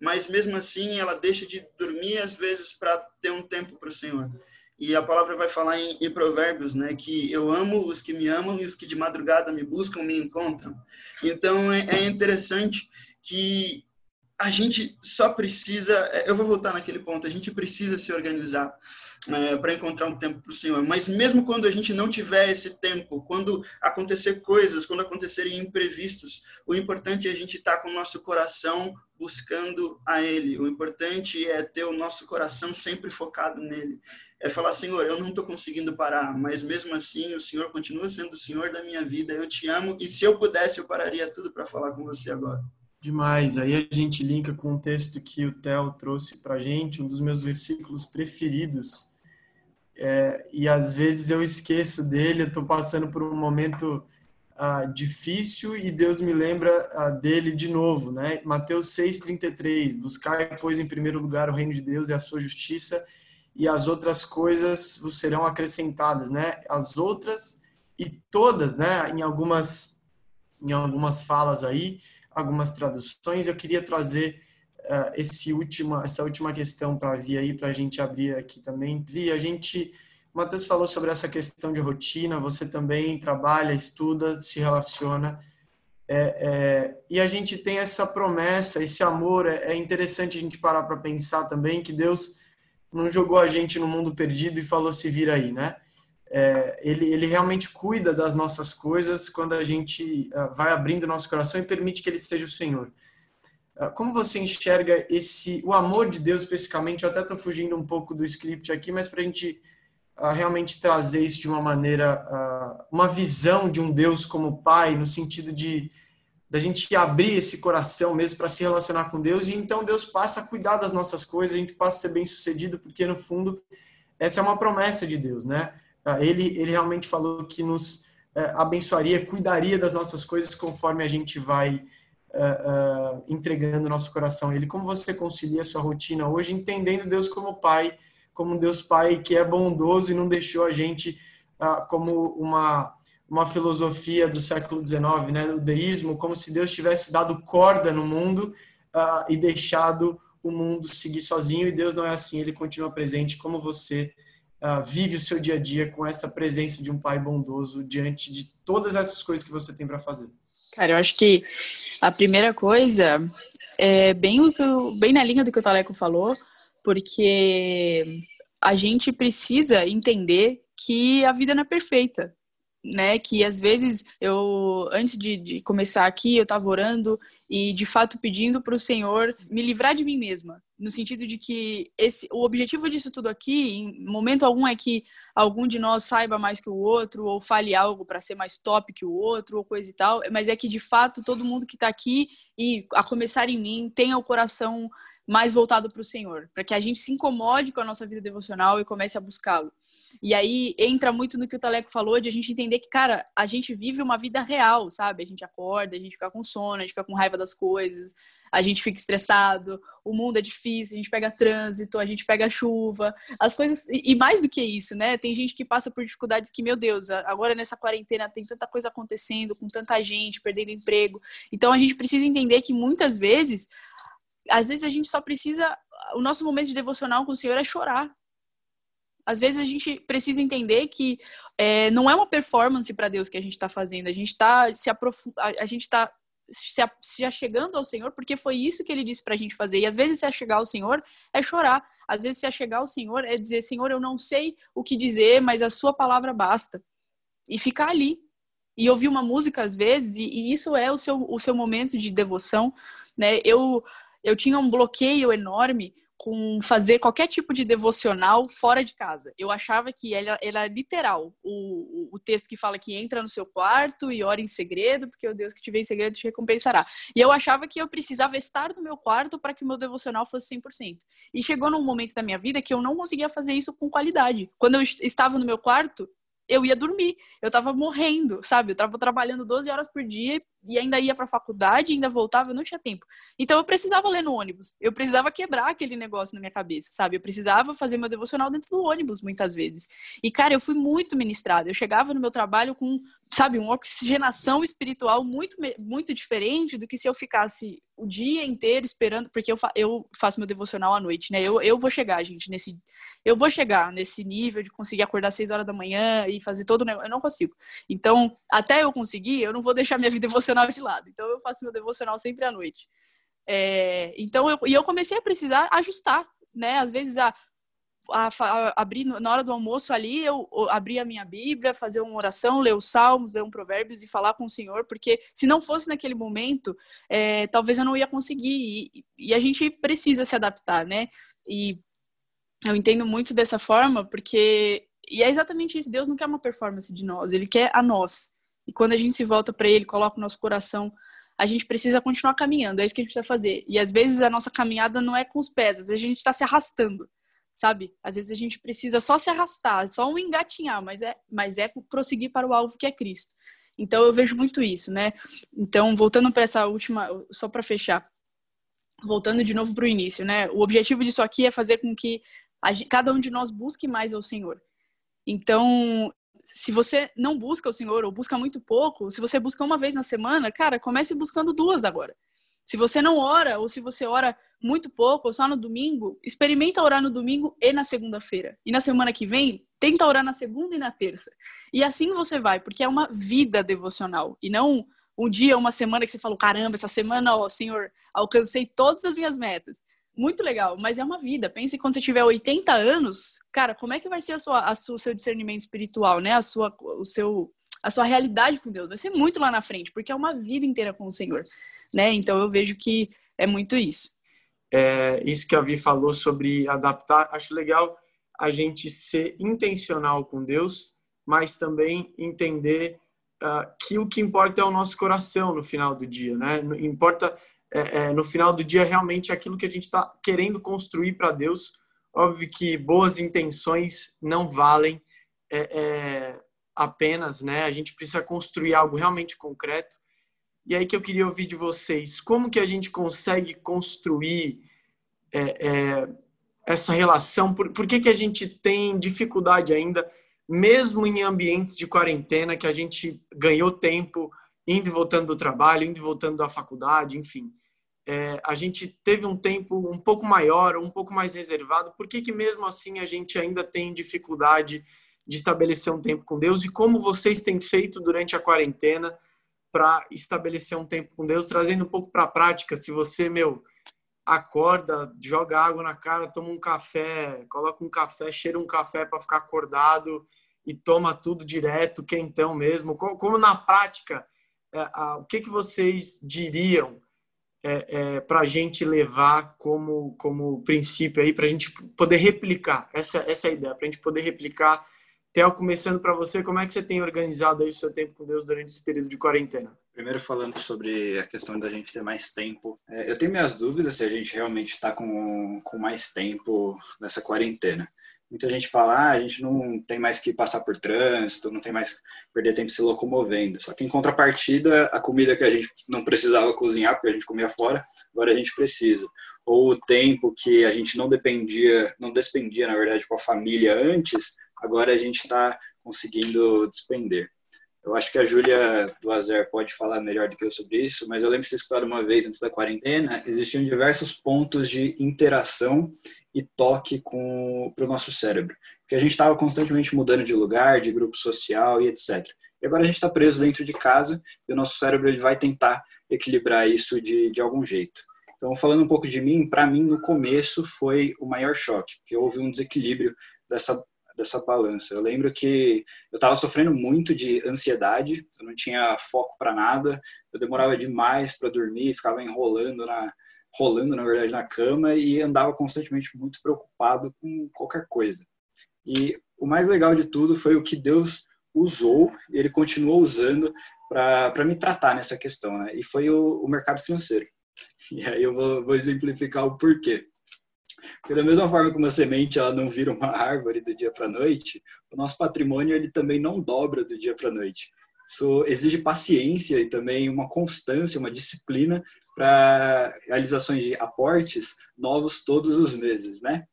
mas mesmo assim ela deixa de dormir às vezes para ter um tempo para o Senhor. E a palavra vai falar em, em, Provérbios, né? Que eu amo os que me amam e os que de madrugada me buscam me encontram. Então é, é interessante que a gente só precisa, é, eu vou voltar naquele ponto, a gente precisa se organizar é, para encontrar um tempo para o Senhor. Mas mesmo quando a gente não tiver esse tempo, quando acontecer coisas, quando acontecerem imprevistos, o importante é a gente estar tá com o nosso coração buscando a Ele. O importante é ter o nosso coração sempre focado nele. É falar, Senhor, eu não estou conseguindo parar, mas mesmo assim o Senhor continua sendo o Senhor da minha vida. Eu te amo e se eu pudesse eu pararia tudo para falar com você agora. Demais. Aí a gente linka com um texto que o Theo trouxe para gente, um dos meus versículos preferidos é, e às vezes eu esqueço dele, eu estou passando por um momento ah, difícil e Deus me lembra ah, dele de novo, né? Mateus 6:33, buscar pois em primeiro lugar o reino de Deus e a sua justiça e as outras coisas vos serão acrescentadas, né? As outras e todas, né? Em algumas em algumas falas aí, algumas traduções, eu queria trazer uh, esse última, essa última questão para vir aí, para a gente abrir aqui também. Vi, a gente, o Matheus falou sobre essa questão de rotina, você também trabalha, estuda, se relaciona. É, é, e a gente tem essa promessa, esse amor. É, é interessante a gente parar para pensar também que Deus não jogou a gente no mundo perdido e falou se vira aí, né? É, ele, ele realmente cuida das nossas coisas quando a gente uh, vai abrindo nosso coração e permite que Ele seja o Senhor. Ah, como você enxerga esse o amor de Deus especificamente? Eu até estou fugindo um pouco do script aqui, mas para a gente uh, realmente trazer isso de uma maneira, uh, uma visão de um Deus como Pai, no sentido de da gente abrir esse coração mesmo para se relacionar com Deus e então Deus passa a cuidar das nossas coisas, a gente passa a ser bem sucedido, porque no fundo essa é uma promessa de Deus, né? Uh, ele ele realmente falou que nos eh, abençoaria, cuidaria das nossas coisas conforme a gente vai uh, uh, entregando nosso coração Ele. Como você concilia a sua rotina hoje, entendendo Deus como Pai, como um Deus Pai que é bondoso e não deixou a gente uh, como uma uma filosofia do século XIX, né, o deísmo, como se Deus tivesse dado corda no mundo e deixado o mundo seguir sozinho. E Deus não é assim, Ele continua presente. Como você vive o seu dia a dia com essa presença de um Pai bondoso diante de todas essas coisas que você tem para fazer? Cara, eu acho que a primeira coisa é bem, o que eu, bem na linha do que o Taleco falou, porque a gente precisa entender que a vida não é perfeita né? Que às vezes eu, antes de, de começar aqui, eu estava orando e de fato pedindo para o Senhor me livrar de mim mesma, no sentido de que esse, o objetivo disso tudo aqui, em momento algum, é que algum de nós saiba mais que o outro ou fale algo para ser mais top que o outro ou coisa e tal, mas é que de fato todo mundo que está aqui e a começar em mim tenha o coração mais voltado para o Senhor, para que a gente se incomode com a nossa vida devocional e comece a buscá-lo. E aí entra muito no que o Taleco falou de a gente entender que, cara, a gente vive uma vida real, sabe? A gente acorda, a gente fica com sono, a gente fica com raiva das coisas, a gente fica estressado, o mundo é difícil, a gente pega trânsito, a gente pega chuva, as coisas. E mais do que isso, né? Tem gente que passa por dificuldades que, meu Deus, agora nessa quarentena tem tanta coisa acontecendo, com tanta gente perdendo emprego. Então a gente precisa entender que muitas vezes às vezes a gente só precisa. O nosso momento de devocional com o Senhor é chorar. Às vezes a gente precisa entender que é, não é uma performance para Deus que a gente está fazendo. A gente está se aprofundando, a gente está se achegando ao Senhor, porque foi isso que Ele disse para a gente fazer. E às vezes se achegar ao Senhor é chorar. Às vezes se achegar ao Senhor é dizer, Senhor, eu não sei o que dizer, mas a Sua palavra basta. E ficar ali e ouvir uma música às vezes. E, e isso é o seu o seu momento de devoção, né? Eu eu tinha um bloqueio enorme com fazer qualquer tipo de devocional fora de casa. Eu achava que era, era literal o, o, texto que fala que entra no seu quarto e ora em segredo, porque o Deus que te vê em segredo te recompensará. E eu achava que eu precisava estar no meu quarto para que o meu devocional fosse 100%. E chegou num momento da minha vida que eu não conseguia fazer isso com qualidade. Quando eu estava no meu quarto, eu ia dormir. Eu tava morrendo, sabe? Eu tava trabalhando 12 horas por dia ainda ia para a faculdade, ainda voltava, eu não tinha tempo. Então eu precisava ler no ônibus. Eu precisava quebrar aquele negócio na minha cabeça, sabe? Eu precisava fazer meu devocional dentro do ônibus muitas vezes. E cara, eu fui muito ministrada. Eu chegava no meu trabalho com, sabe, uma oxigenação espiritual muito muito diferente do que se eu ficasse o dia inteiro esperando, porque eu, fa eu faço meu devocional à noite, né? Eu, eu vou chegar, gente, nesse eu vou chegar nesse nível de conseguir acordar às 6 horas da manhã e fazer todo o negócio. Eu não consigo. Então, até eu conseguir, eu não vou deixar minha vida devocional de lado. Então eu faço meu devocional sempre à noite. É, então, eu, e eu comecei a precisar ajustar, né? Às vezes, a, a, a, abrir na hora do almoço ali, eu, eu a minha Bíblia, fazer uma oração, ler os Salmos, ler um Provérbios e falar com o Senhor, porque se não fosse naquele momento, é, talvez eu não ia conseguir. E, e, a gente precisa se adaptar, né? E eu entendo muito dessa forma, porque. E é exatamente isso. Deus não quer uma performance de nós, ele quer a nós. E quando a gente se volta para ele, coloca o nosso coração a gente precisa continuar caminhando, é isso que a gente precisa fazer. E às vezes a nossa caminhada não é com os pés, às vezes a gente está se arrastando sabe? Às vezes a gente precisa só se arrastar, só um engatinhar, mas é, mas é prosseguir para o alvo que é Cristo. Então eu vejo muito isso, né? Então, voltando para essa última, só para fechar, voltando de novo para o início, né? O objetivo disso aqui é fazer com que a, cada um de nós busque mais ao Senhor. Então, se você não busca o Senhor ou busca muito pouco, se você busca uma vez na semana, cara, comece buscando duas agora. Se você não ora, ou se você ora muito pouco, ou só no domingo, experimenta orar no domingo e na segunda-feira. E na semana que vem, tenta orar na segunda e na terça. E assim você vai, porque é uma vida devocional. E não um dia, uma semana que você falou, caramba, essa semana, ó, Senhor, alcancei todas as minhas metas. Muito legal, mas é uma vida. Pense quando você tiver 80 anos, cara, como é que vai ser a sua, a sua, seu discernimento espiritual, né? A sua, o seu, a sua realidade com Deus. Vai ser muito lá na frente, porque é uma vida inteira com o Senhor né? Então eu vejo que é muito isso. É, isso que a Vi falou sobre adaptar, acho legal a gente ser intencional com Deus, mas também entender uh, que o que importa é o nosso coração no final do dia, né? Importa é, é, no final do dia realmente aquilo que a gente está querendo construir para Deus. Óbvio que boas intenções não valem é, é, apenas, né? A gente precisa construir algo realmente concreto e aí que eu queria ouvir de vocês, como que a gente consegue construir é, é, essa relação? Por, por que, que a gente tem dificuldade ainda, mesmo em ambientes de quarentena, que a gente ganhou tempo indo e voltando do trabalho, indo e voltando da faculdade, enfim. É, a gente teve um tempo um pouco maior, um pouco mais reservado. Por que, que mesmo assim a gente ainda tem dificuldade de estabelecer um tempo com Deus? E como vocês têm feito durante a quarentena para estabelecer um tempo com Deus, trazendo um pouco para a prática. Se você, meu, acorda, joga água na cara, toma um café, coloca um café, cheira um café para ficar acordado e toma tudo direto, quentão mesmo. Como, como na prática, é, a, o que, que vocês diriam é, é, para a gente levar como, como princípio aí, para a gente poder replicar? Essa, essa é a ideia, para a gente poder replicar Theo, começando para você, como é que você tem organizado aí o seu tempo com Deus durante esse período de quarentena? Primeiro falando sobre a questão da gente ter mais tempo, é, eu tenho minhas dúvidas se a gente realmente está com, com mais tempo nessa quarentena. Muita gente fala, ah, a gente não tem mais que passar por trânsito, não tem mais que perder tempo se locomovendo. Só que em contrapartida, a comida que a gente não precisava cozinhar, porque a gente comia fora, agora a gente precisa. Ou o tempo que a gente não dependia, não despendia, na verdade, com a família antes, agora a gente está conseguindo despender. Eu acho que a Júlia do Azer pode falar melhor do que eu sobre isso, mas eu lembro de ter escutado uma vez antes da quarentena, existiam diversos pontos de interação e toque para o nosso cérebro. Porque a gente estava constantemente mudando de lugar, de grupo social e etc. E agora a gente está preso dentro de casa e o nosso cérebro ele vai tentar equilibrar isso de, de algum jeito. Então, falando um pouco de mim, para mim, no começo foi o maior choque, porque houve um desequilíbrio dessa dessa balança. Eu lembro que eu estava sofrendo muito de ansiedade, eu não tinha foco para nada, eu demorava demais para dormir, ficava enrolando na rolando na verdade na cama e andava constantemente muito preocupado com qualquer coisa. E o mais legal de tudo foi o que Deus usou, ele continuou usando para me tratar nessa questão, né? E foi o, o mercado financeiro. E aí eu vou, vou exemplificar o porquê. Porque da mesma forma que uma semente ela não vira uma árvore do dia para a noite, o nosso patrimônio ele também não dobra do dia para a noite. Isso exige paciência e também uma constância, uma disciplina para realizações de aportes novos todos os meses, né?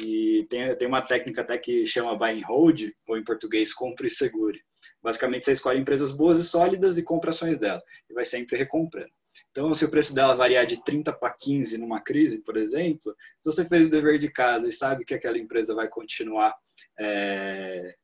E tem, tem uma técnica até que chama buy and hold, ou em português, compre e segure. Basicamente, você escolhe empresas boas e sólidas e compra ações dela, e vai sempre recomprando. Então, se o preço dela variar de 30 para 15 numa crise, por exemplo, se você fez o dever de casa e sabe que aquela empresa vai continuar é,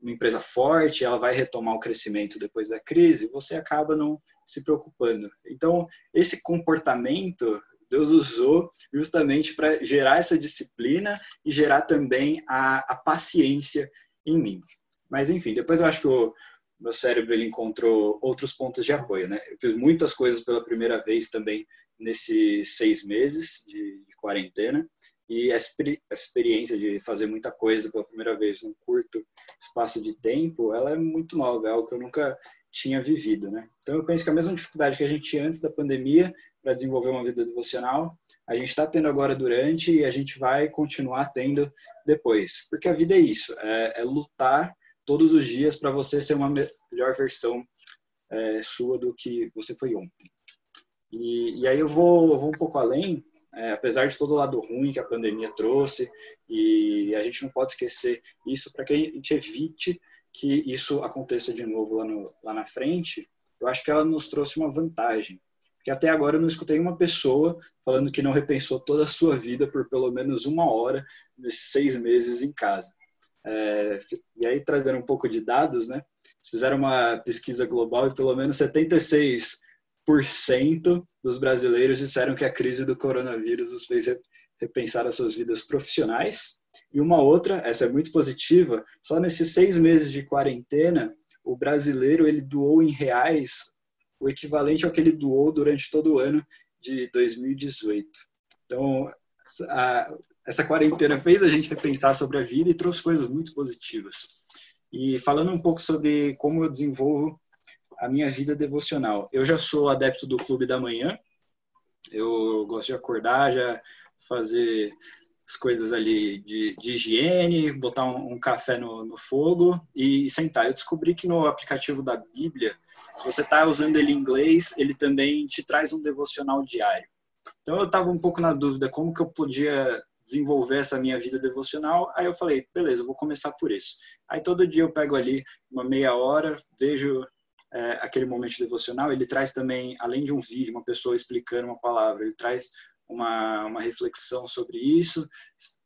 uma empresa forte, ela vai retomar o crescimento depois da crise, você acaba não se preocupando. Então, esse comportamento Deus usou justamente para gerar essa disciplina e gerar também a, a paciência em mim. Mas enfim, depois eu acho que o meu cérebro ele encontrou outros pontos de apoio, né? Eu fiz muitas coisas pela primeira vez também nesses seis meses de, de quarentena e essa experiência de fazer muita coisa pela primeira vez num curto espaço de tempo, ela é muito nova, é algo que eu nunca tinha vivido, né? Então eu penso que a mesma dificuldade que a gente tinha antes da pandemia para desenvolver uma vida devocional, a gente está tendo agora durante e a gente vai continuar tendo depois, porque a vida é isso, é, é lutar todos os dias para você ser uma melhor versão é, sua do que você foi ontem. E, e aí eu vou, vou um pouco além é, apesar de todo o lado ruim que a pandemia trouxe, e a gente não pode esquecer isso para que a gente evite que isso aconteça de novo lá, no, lá na frente, eu acho que ela nos trouxe uma vantagem. Porque até agora eu não escutei uma pessoa falando que não repensou toda a sua vida por pelo menos uma hora nesses seis meses em casa. É, e aí, trazendo um pouco de dados, né? fizeram uma pesquisa global e pelo menos 76 dos brasileiros disseram que a crise do coronavírus os fez repensar as suas vidas profissionais. E uma outra, essa é muito positiva, só nesses seis meses de quarentena, o brasileiro ele doou em reais o equivalente ao que ele doou durante todo o ano de 2018. Então, a, essa quarentena fez a gente repensar sobre a vida e trouxe coisas muito positivas. E falando um pouco sobre como eu desenvolvo a minha vida devocional. Eu já sou adepto do Clube da Manhã. Eu gosto de acordar, já fazer as coisas ali de, de higiene, botar um, um café no, no, fogo e sentar. Eu descobri que no aplicativo da Bíblia, se você está usando ele em inglês, ele também te traz um devocional diário. Então eu estava um pouco na dúvida como que eu podia desenvolver essa minha vida devocional. Aí eu falei, beleza, eu vou começar por isso. Aí todo dia eu pego ali uma meia hora, vejo é, aquele momento devocional, ele traz também, além de um vídeo, uma pessoa explicando uma palavra, ele traz uma, uma reflexão sobre isso,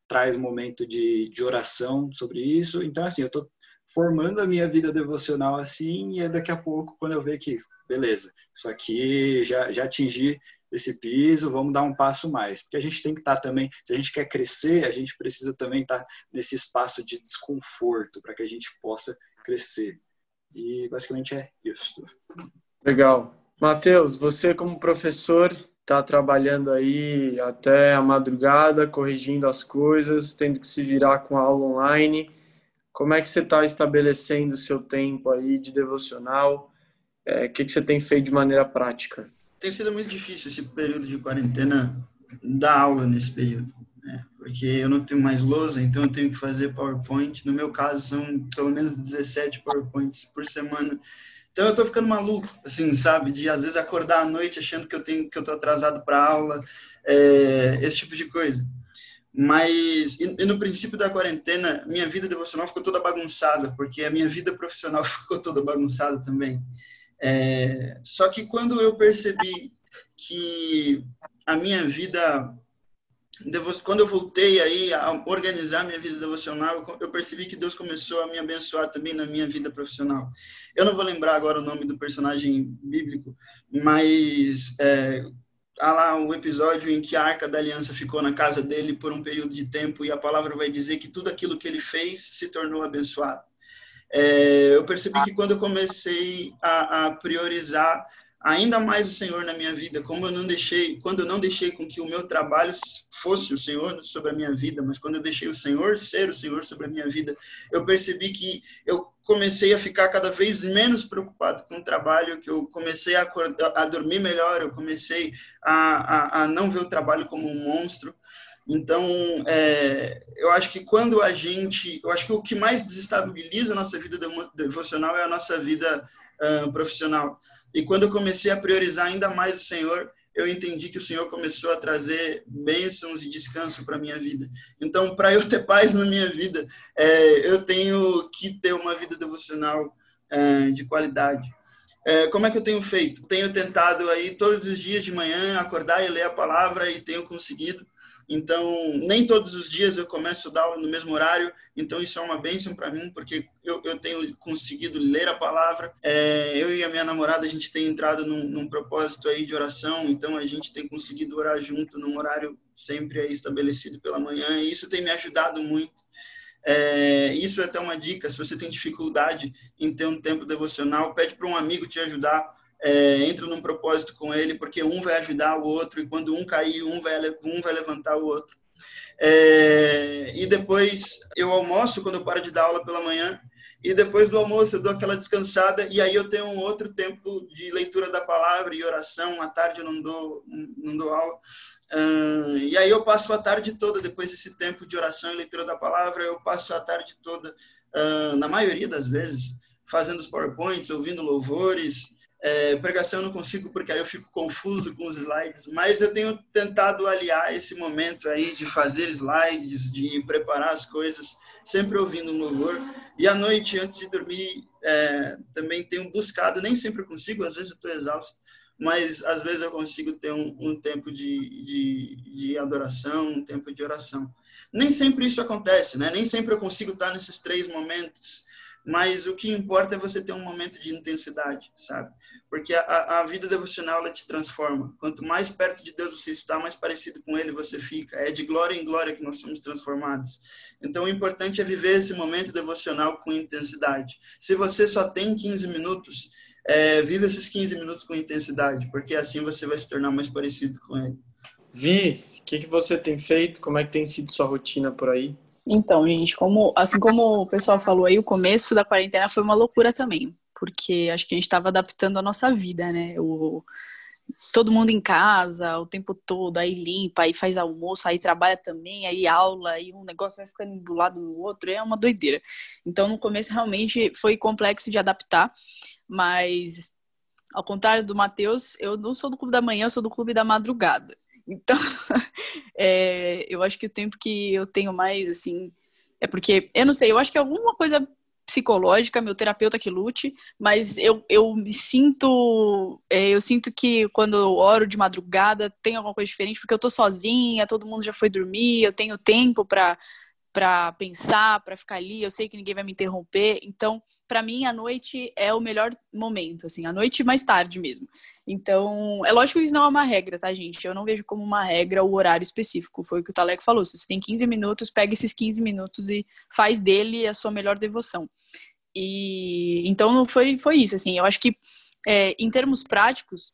traz momento de, de oração sobre isso. Então, assim, eu estou formando a minha vida devocional assim, e daqui a pouco, quando eu ver que, beleza, isso aqui já, já atingi esse piso, vamos dar um passo mais. Porque a gente tem que estar tá também, se a gente quer crescer, a gente precisa também estar tá nesse espaço de desconforto para que a gente possa crescer. E basicamente é isso. Legal. Matheus, você como professor está trabalhando aí até a madrugada, corrigindo as coisas, tendo que se virar com a aula online. Como é que você está estabelecendo o seu tempo aí de devocional? É, o que, que você tem feito de maneira prática? Tem sido muito difícil esse período de quarentena dar aula nesse período né? porque eu não tenho mais lousa, então eu tenho que fazer PowerPoint. No meu caso, são pelo menos 17 PowerPoints por semana. Então eu tô ficando maluco, assim, sabe? De às vezes acordar à noite achando que eu tenho que eu tô atrasado para aula, é, esse tipo de coisa. Mas e, e no princípio da quarentena, minha vida devocional ficou toda bagunçada, porque a minha vida profissional ficou toda bagunçada também. É, só que quando eu percebi que a minha vida quando eu voltei aí a organizar minha vida devocional, eu percebi que Deus começou a me abençoar também na minha vida profissional. Eu não vou lembrar agora o nome do personagem bíblico, mas é, há lá um episódio em que a Arca da Aliança ficou na casa dele por um período de tempo e a palavra vai dizer que tudo aquilo que ele fez se tornou abençoado. É, eu percebi que quando eu comecei a, a priorizar ainda mais o Senhor na minha vida, como eu não deixei, quando eu não deixei com que o meu trabalho fosse o Senhor sobre a minha vida, mas quando eu deixei o Senhor ser o Senhor sobre a minha vida, eu percebi que eu comecei a ficar cada vez menos preocupado com o trabalho, que eu comecei a, acordar, a dormir melhor, eu comecei a, a, a, não ver o trabalho como um monstro. Então, é, eu acho que quando a gente, eu acho que o que mais desestabiliza a nossa vida devocional é a nossa vida uh, profissional. E quando eu comecei a priorizar ainda mais o Senhor, eu entendi que o Senhor começou a trazer bênçãos e descanso para minha vida. Então, para eu ter paz na minha vida, é, eu tenho que ter uma vida devocional de qualidade. É, como é que eu tenho feito? Tenho tentado aí todos os dias de manhã acordar e ler a palavra e tenho conseguido. Então, nem todos os dias eu começo a dar aula no mesmo horário, então isso é uma bênção para mim, porque eu, eu tenho conseguido ler a palavra. É, eu e a minha namorada, a gente tem entrado num, num, propósito aí de oração, então a gente tem conseguido orar junto num horário sempre estabelecido pela manhã, e isso tem me ajudado muito. É, isso é até uma dica, se você tem dificuldade em ter um tempo devocional, pede para um amigo te ajudar, é, entra num propósito com ele, porque um vai ajudar o outro, e quando um cair, um vai, um vai levantar o outro. É, e depois eu almoço, quando eu paro de dar aula pela manhã, e depois do almoço eu dou aquela descansada, e aí eu tenho um outro tempo de leitura da palavra e oração, à tarde eu não dou, não dou aula. Uh, e aí eu passo a tarde toda, depois desse tempo de oração e leitura da palavra, eu passo a tarde toda, uh, na maioria das vezes, fazendo os PowerPoints, ouvindo louvores, é, pregação eu não consigo porque aí eu fico confuso com os slides, mas eu tenho tentado aliar esse momento aí de fazer slides, de preparar as coisas, sempre ouvindo um louvor. E à noite, antes de dormir, é, também tenho buscado, nem sempre consigo, às vezes eu estou exausto, mas às vezes eu consigo ter um, um tempo de, de, de, adoração, um tempo de oração. Nem sempre isso acontece, né? Nem sempre eu consigo estar nesses três momentos mas o que importa é você ter um momento de intensidade, sabe? Porque a, a vida devocional ela te transforma. Quanto mais perto de Deus você está, mais parecido com Ele você fica. É de glória em glória que nós somos transformados. Então, o importante é viver esse momento devocional com intensidade. Se você só tem 15 minutos, é, viva esses 15 minutos com intensidade, porque assim você vai se tornar mais parecido com Ele. Vi, o que, que você tem feito? Como é que tem sido sua rotina por aí? Então, gente, como assim como o pessoal falou aí, o começo da quarentena foi uma loucura também, porque acho que a gente estava adaptando a nossa vida, né? O, todo mundo em casa o tempo todo, aí limpa, aí faz almoço, aí trabalha também, aí aula, aí um negócio vai ficando do lado do outro, é uma doideira. Então, no começo realmente foi complexo de adaptar, mas ao contrário do Matheus, eu não sou do clube da manhã, eu sou do clube da madrugada. Então, é, eu acho que o tempo que eu tenho mais, assim, é porque, eu não sei, eu acho que é alguma coisa psicológica, meu terapeuta que lute, mas eu, eu me sinto, é, eu sinto que quando eu oro de madrugada tem alguma coisa diferente, porque eu tô sozinha, todo mundo já foi dormir, eu tenho tempo para para pensar, para ficar ali, eu sei que ninguém vai me interromper. Então, para mim, a noite é o melhor momento, assim, a noite mais tarde mesmo. Então, é lógico que isso não é uma regra, tá, gente? Eu não vejo como uma regra o horário específico. Foi o que o Talek falou. Se você tem 15 minutos, pega esses 15 minutos e faz dele a sua melhor devoção. E então foi, foi isso, assim. Eu acho que é, em termos práticos,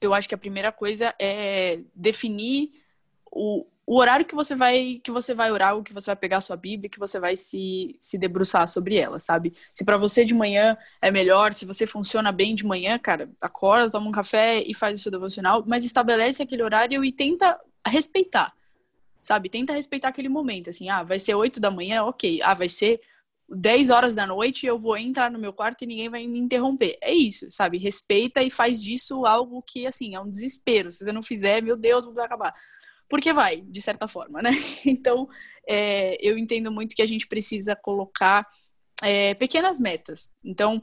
eu acho que a primeira coisa é definir o, o horário que você vai que você vai orar, o que você vai pegar a sua Bíblia, que você vai se, se debruçar sobre ela, sabe? Se para você de manhã é melhor, se você funciona bem de manhã, cara, acorda, toma um café e faz o seu devocional, mas estabelece aquele horário e tenta respeitar, sabe? Tenta respeitar aquele momento, assim, ah, vai ser 8 da manhã, ok. Ah, vai ser 10 horas da noite, eu vou entrar no meu quarto e ninguém vai me interromper. É isso, sabe? Respeita e faz disso algo que, assim, é um desespero. Se você não fizer, meu Deus, vai acabar porque vai, de certa forma, né? Então, é, eu entendo muito que a gente precisa colocar é, pequenas metas. Então,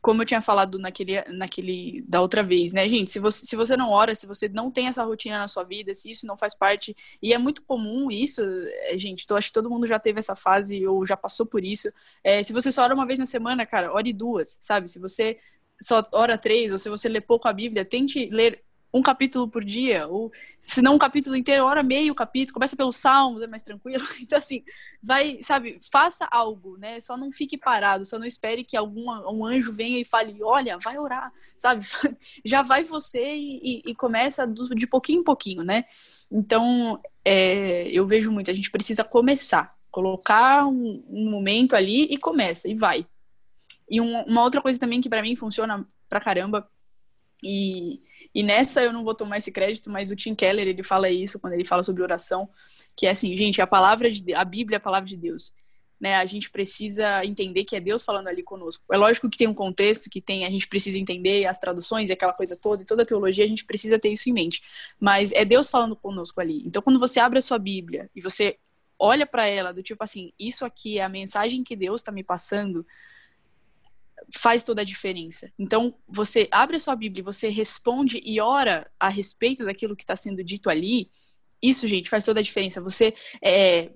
como eu tinha falado naquele, naquele da outra vez, né, gente? Se você, se você não ora, se você não tem essa rotina na sua vida, se isso não faz parte, e é muito comum isso, é, gente, eu acho que todo mundo já teve essa fase ou já passou por isso. É, se você só ora uma vez na semana, cara, ore duas, sabe? Se você só ora três, ou se você lê pouco a Bíblia, tente ler um capítulo por dia, ou se não um capítulo inteiro, hora meio capítulo, começa pelo Salmos, é mais tranquilo. Então, assim, vai, sabe, faça algo, né? Só não fique parado, só não espere que algum um anjo venha e fale, olha, vai orar, sabe? Já vai você e, e, e começa do, de pouquinho em pouquinho, né? Então, é, eu vejo muito, a gente precisa começar, colocar um, um momento ali e começa, e vai. E um, uma outra coisa também que para mim funciona pra caramba, e e nessa eu não vou tomar esse crédito, mas o Tim Keller, ele fala isso quando ele fala sobre oração, que é assim, gente, a palavra de a Bíblia é a palavra de Deus. Né, a gente precisa entender que é Deus falando ali conosco. É lógico que tem um contexto, que tem, a gente precisa entender as traduções e aquela coisa toda, e toda a teologia, a gente precisa ter isso em mente. Mas é Deus falando conosco ali. Então, quando você abre a sua Bíblia e você olha para ela do tipo assim, isso aqui é a mensagem que Deus está me passando, faz toda a diferença. Então, você abre a sua Bíblia, você responde e ora a respeito daquilo que está sendo dito ali, Isso, gente, faz toda a diferença. Você é,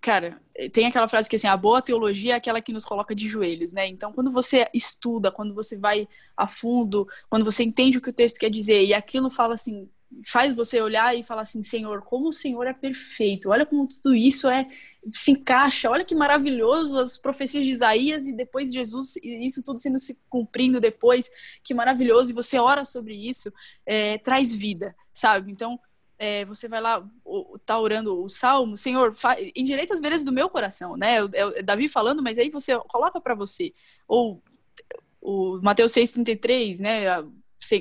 cara, tem aquela frase que assim, a boa teologia é aquela que nos coloca de joelhos, né? Então, quando você estuda, quando você vai a fundo, quando você entende o que o texto quer dizer e aquilo fala assim, faz você olhar e falar assim, Senhor, como o Senhor é perfeito. Olha como tudo isso é se encaixa. Olha que maravilhoso as profecias de Isaías e depois Jesus, isso tudo sendo se cumprindo depois. Que maravilhoso. E você ora sobre isso, é, traz vida, sabe? Então, é, você vai lá, tá orando o salmo, Senhor, endireita as veredas do meu coração, né? É Davi falando, mas aí você coloca para você. Ou o Mateus 6,33, né?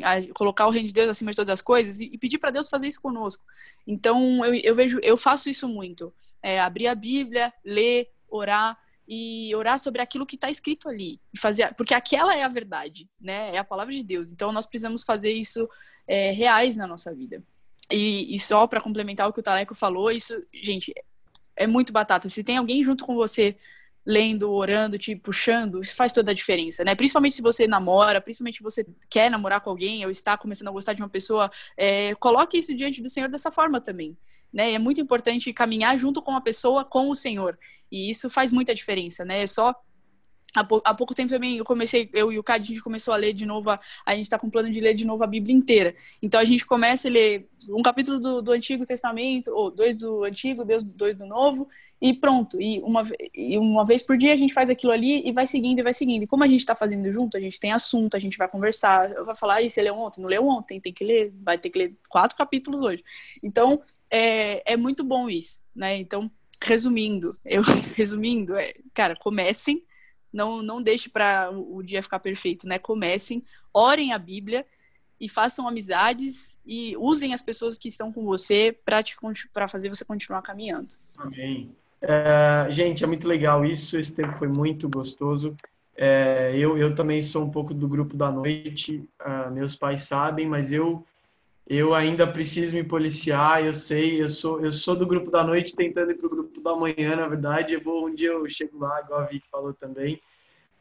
A, a, colocar o reino de Deus acima de todas as coisas e, e pedir para Deus fazer isso conosco. Então, eu, eu, vejo, eu faço isso muito. É, abrir a Bíblia, ler, orar e orar sobre aquilo que está escrito ali. E fazer, porque aquela é a verdade, né? É a palavra de Deus. Então, nós precisamos fazer isso é, reais na nossa vida. E, e só para complementar o que o Taleco falou, isso, gente, é muito batata. Se tem alguém junto com você lendo, orando, te puxando, isso faz toda a diferença, né? Principalmente se você namora, principalmente se você quer namorar com alguém ou está começando a gostar de uma pessoa, é, coloque isso diante do Senhor dessa forma também, né? É muito importante caminhar junto com a pessoa, com o Senhor, e isso faz muita diferença, né? É só Há, pou, há, pouco tempo também eu comecei, eu e o Cad, a gente começou a ler de novo, a, a gente está com plano de ler de novo a Bíblia inteira. Então a gente começa a ler um capítulo do, do Antigo Testamento, ou dois do Antigo, dois do Novo, e pronto. E uma, e uma vez por dia a gente faz aquilo ali e vai seguindo e vai seguindo. E como a gente está fazendo junto, a gente tem assunto, a gente vai conversar, vai falar, e você leu ontem? Não leu ontem, tem que ler, vai ter que ler quatro capítulos hoje. Então é, é muito bom isso, né? Então, resumindo, eu resumindo, é, cara, comecem não, não deixe para o dia ficar perfeito, né? Comecem, orem a Bíblia e façam amizades e usem as pessoas que estão com você para fazer você continuar caminhando. Amém. É, gente, é muito legal isso. Esse tempo foi muito gostoso. É, eu, eu também sou um pouco do grupo da noite. Uh, meus pais sabem, mas eu eu ainda preciso me policiar. Eu sei, eu sou eu sou do grupo da noite tentando ir para o grupo da manhã, na verdade. Eu vou, um dia eu chego lá, igual a Vicky falou também.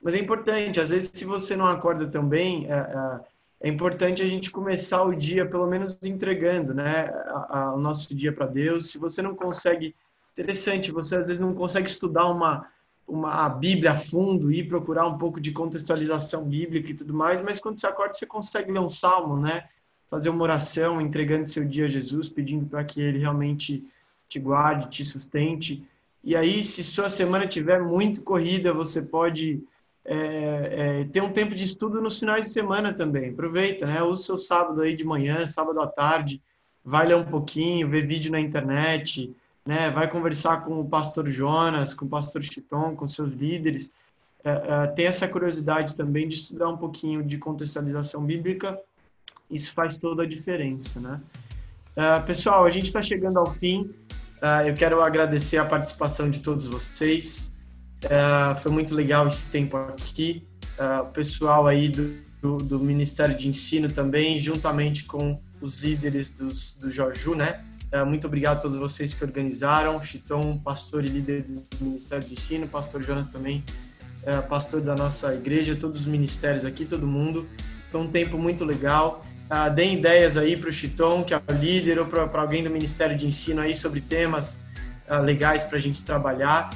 Mas é importante, às vezes, se você não acorda tão bem, é, é, é importante a gente começar o dia, pelo menos, entregando né, a, a, o nosso dia para Deus. Se você não consegue, interessante, você às vezes não consegue estudar uma, uma a Bíblia a fundo e procurar um pouco de contextualização bíblica e tudo mais, mas quando você acorda, você consegue ler um salmo, né? Fazer uma oração, entregando seu dia a Jesus, pedindo para que Ele realmente te guarde, te sustente. E aí, se sua semana tiver muito corrida, você pode é, é, ter um tempo de estudo nos finais de semana também. Aproveita, né? Usa o seu sábado aí de manhã, sábado à tarde, vai ler um pouquinho, ver vídeo na internet, né? Vai conversar com o pastor Jonas, com o pastor Chiton, com seus líderes. É, é, tem essa curiosidade também de estudar um pouquinho de contextualização bíblica. Isso faz toda a diferença, né? Uh, pessoal, a gente está chegando ao fim. Uh, eu quero agradecer a participação de todos vocês. Uh, foi muito legal esse tempo aqui. o pessoal aí do, do, do, Ministério de Ensino também, juntamente com os líderes dos, do Jorju, né? Muito obrigado a todos vocês que organizaram. Chiton, pastor e líder do Ministério de Ensino, pastor Jonas também, pastor da nossa igreja, todos os ministérios aqui, todo mundo. Foi um tempo muito legal. Uh, deem ideias aí para o Chiton, que é o líder, ou para alguém do Ministério de Ensino aí sobre temas legais para a gente trabalhar,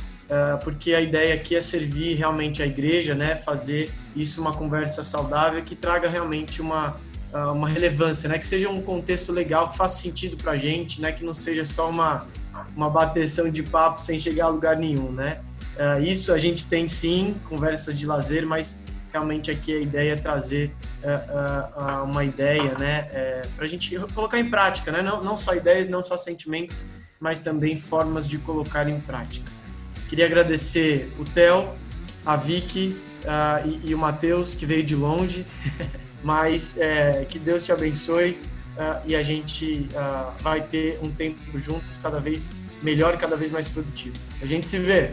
porque a ideia aqui é servir realmente a igreja, né? Fazer isso uma conversa saudável que traga realmente uma, uma relevância, né? Que seja um contexto legal, que faça sentido para a gente, né? Que não seja só uma, uma bateção de papo sem chegar a lugar nenhum, né? isso a gente tem sim, conversas de lazer, mas realmente aqui a ideia é trazer uh, uh, uma ideia, né, é, para a gente colocar em prática, né, não, não só ideias, não só sentimentos, mas também formas de colocar em prática. Queria agradecer o Theo, a Vicky uh, e, e, o Matheus, que veio de longe, mas é, que Deus te abençoe e a gente vai ter um tempo juntos cada vez melhor, cada vez mais produtivo. A gente se vê!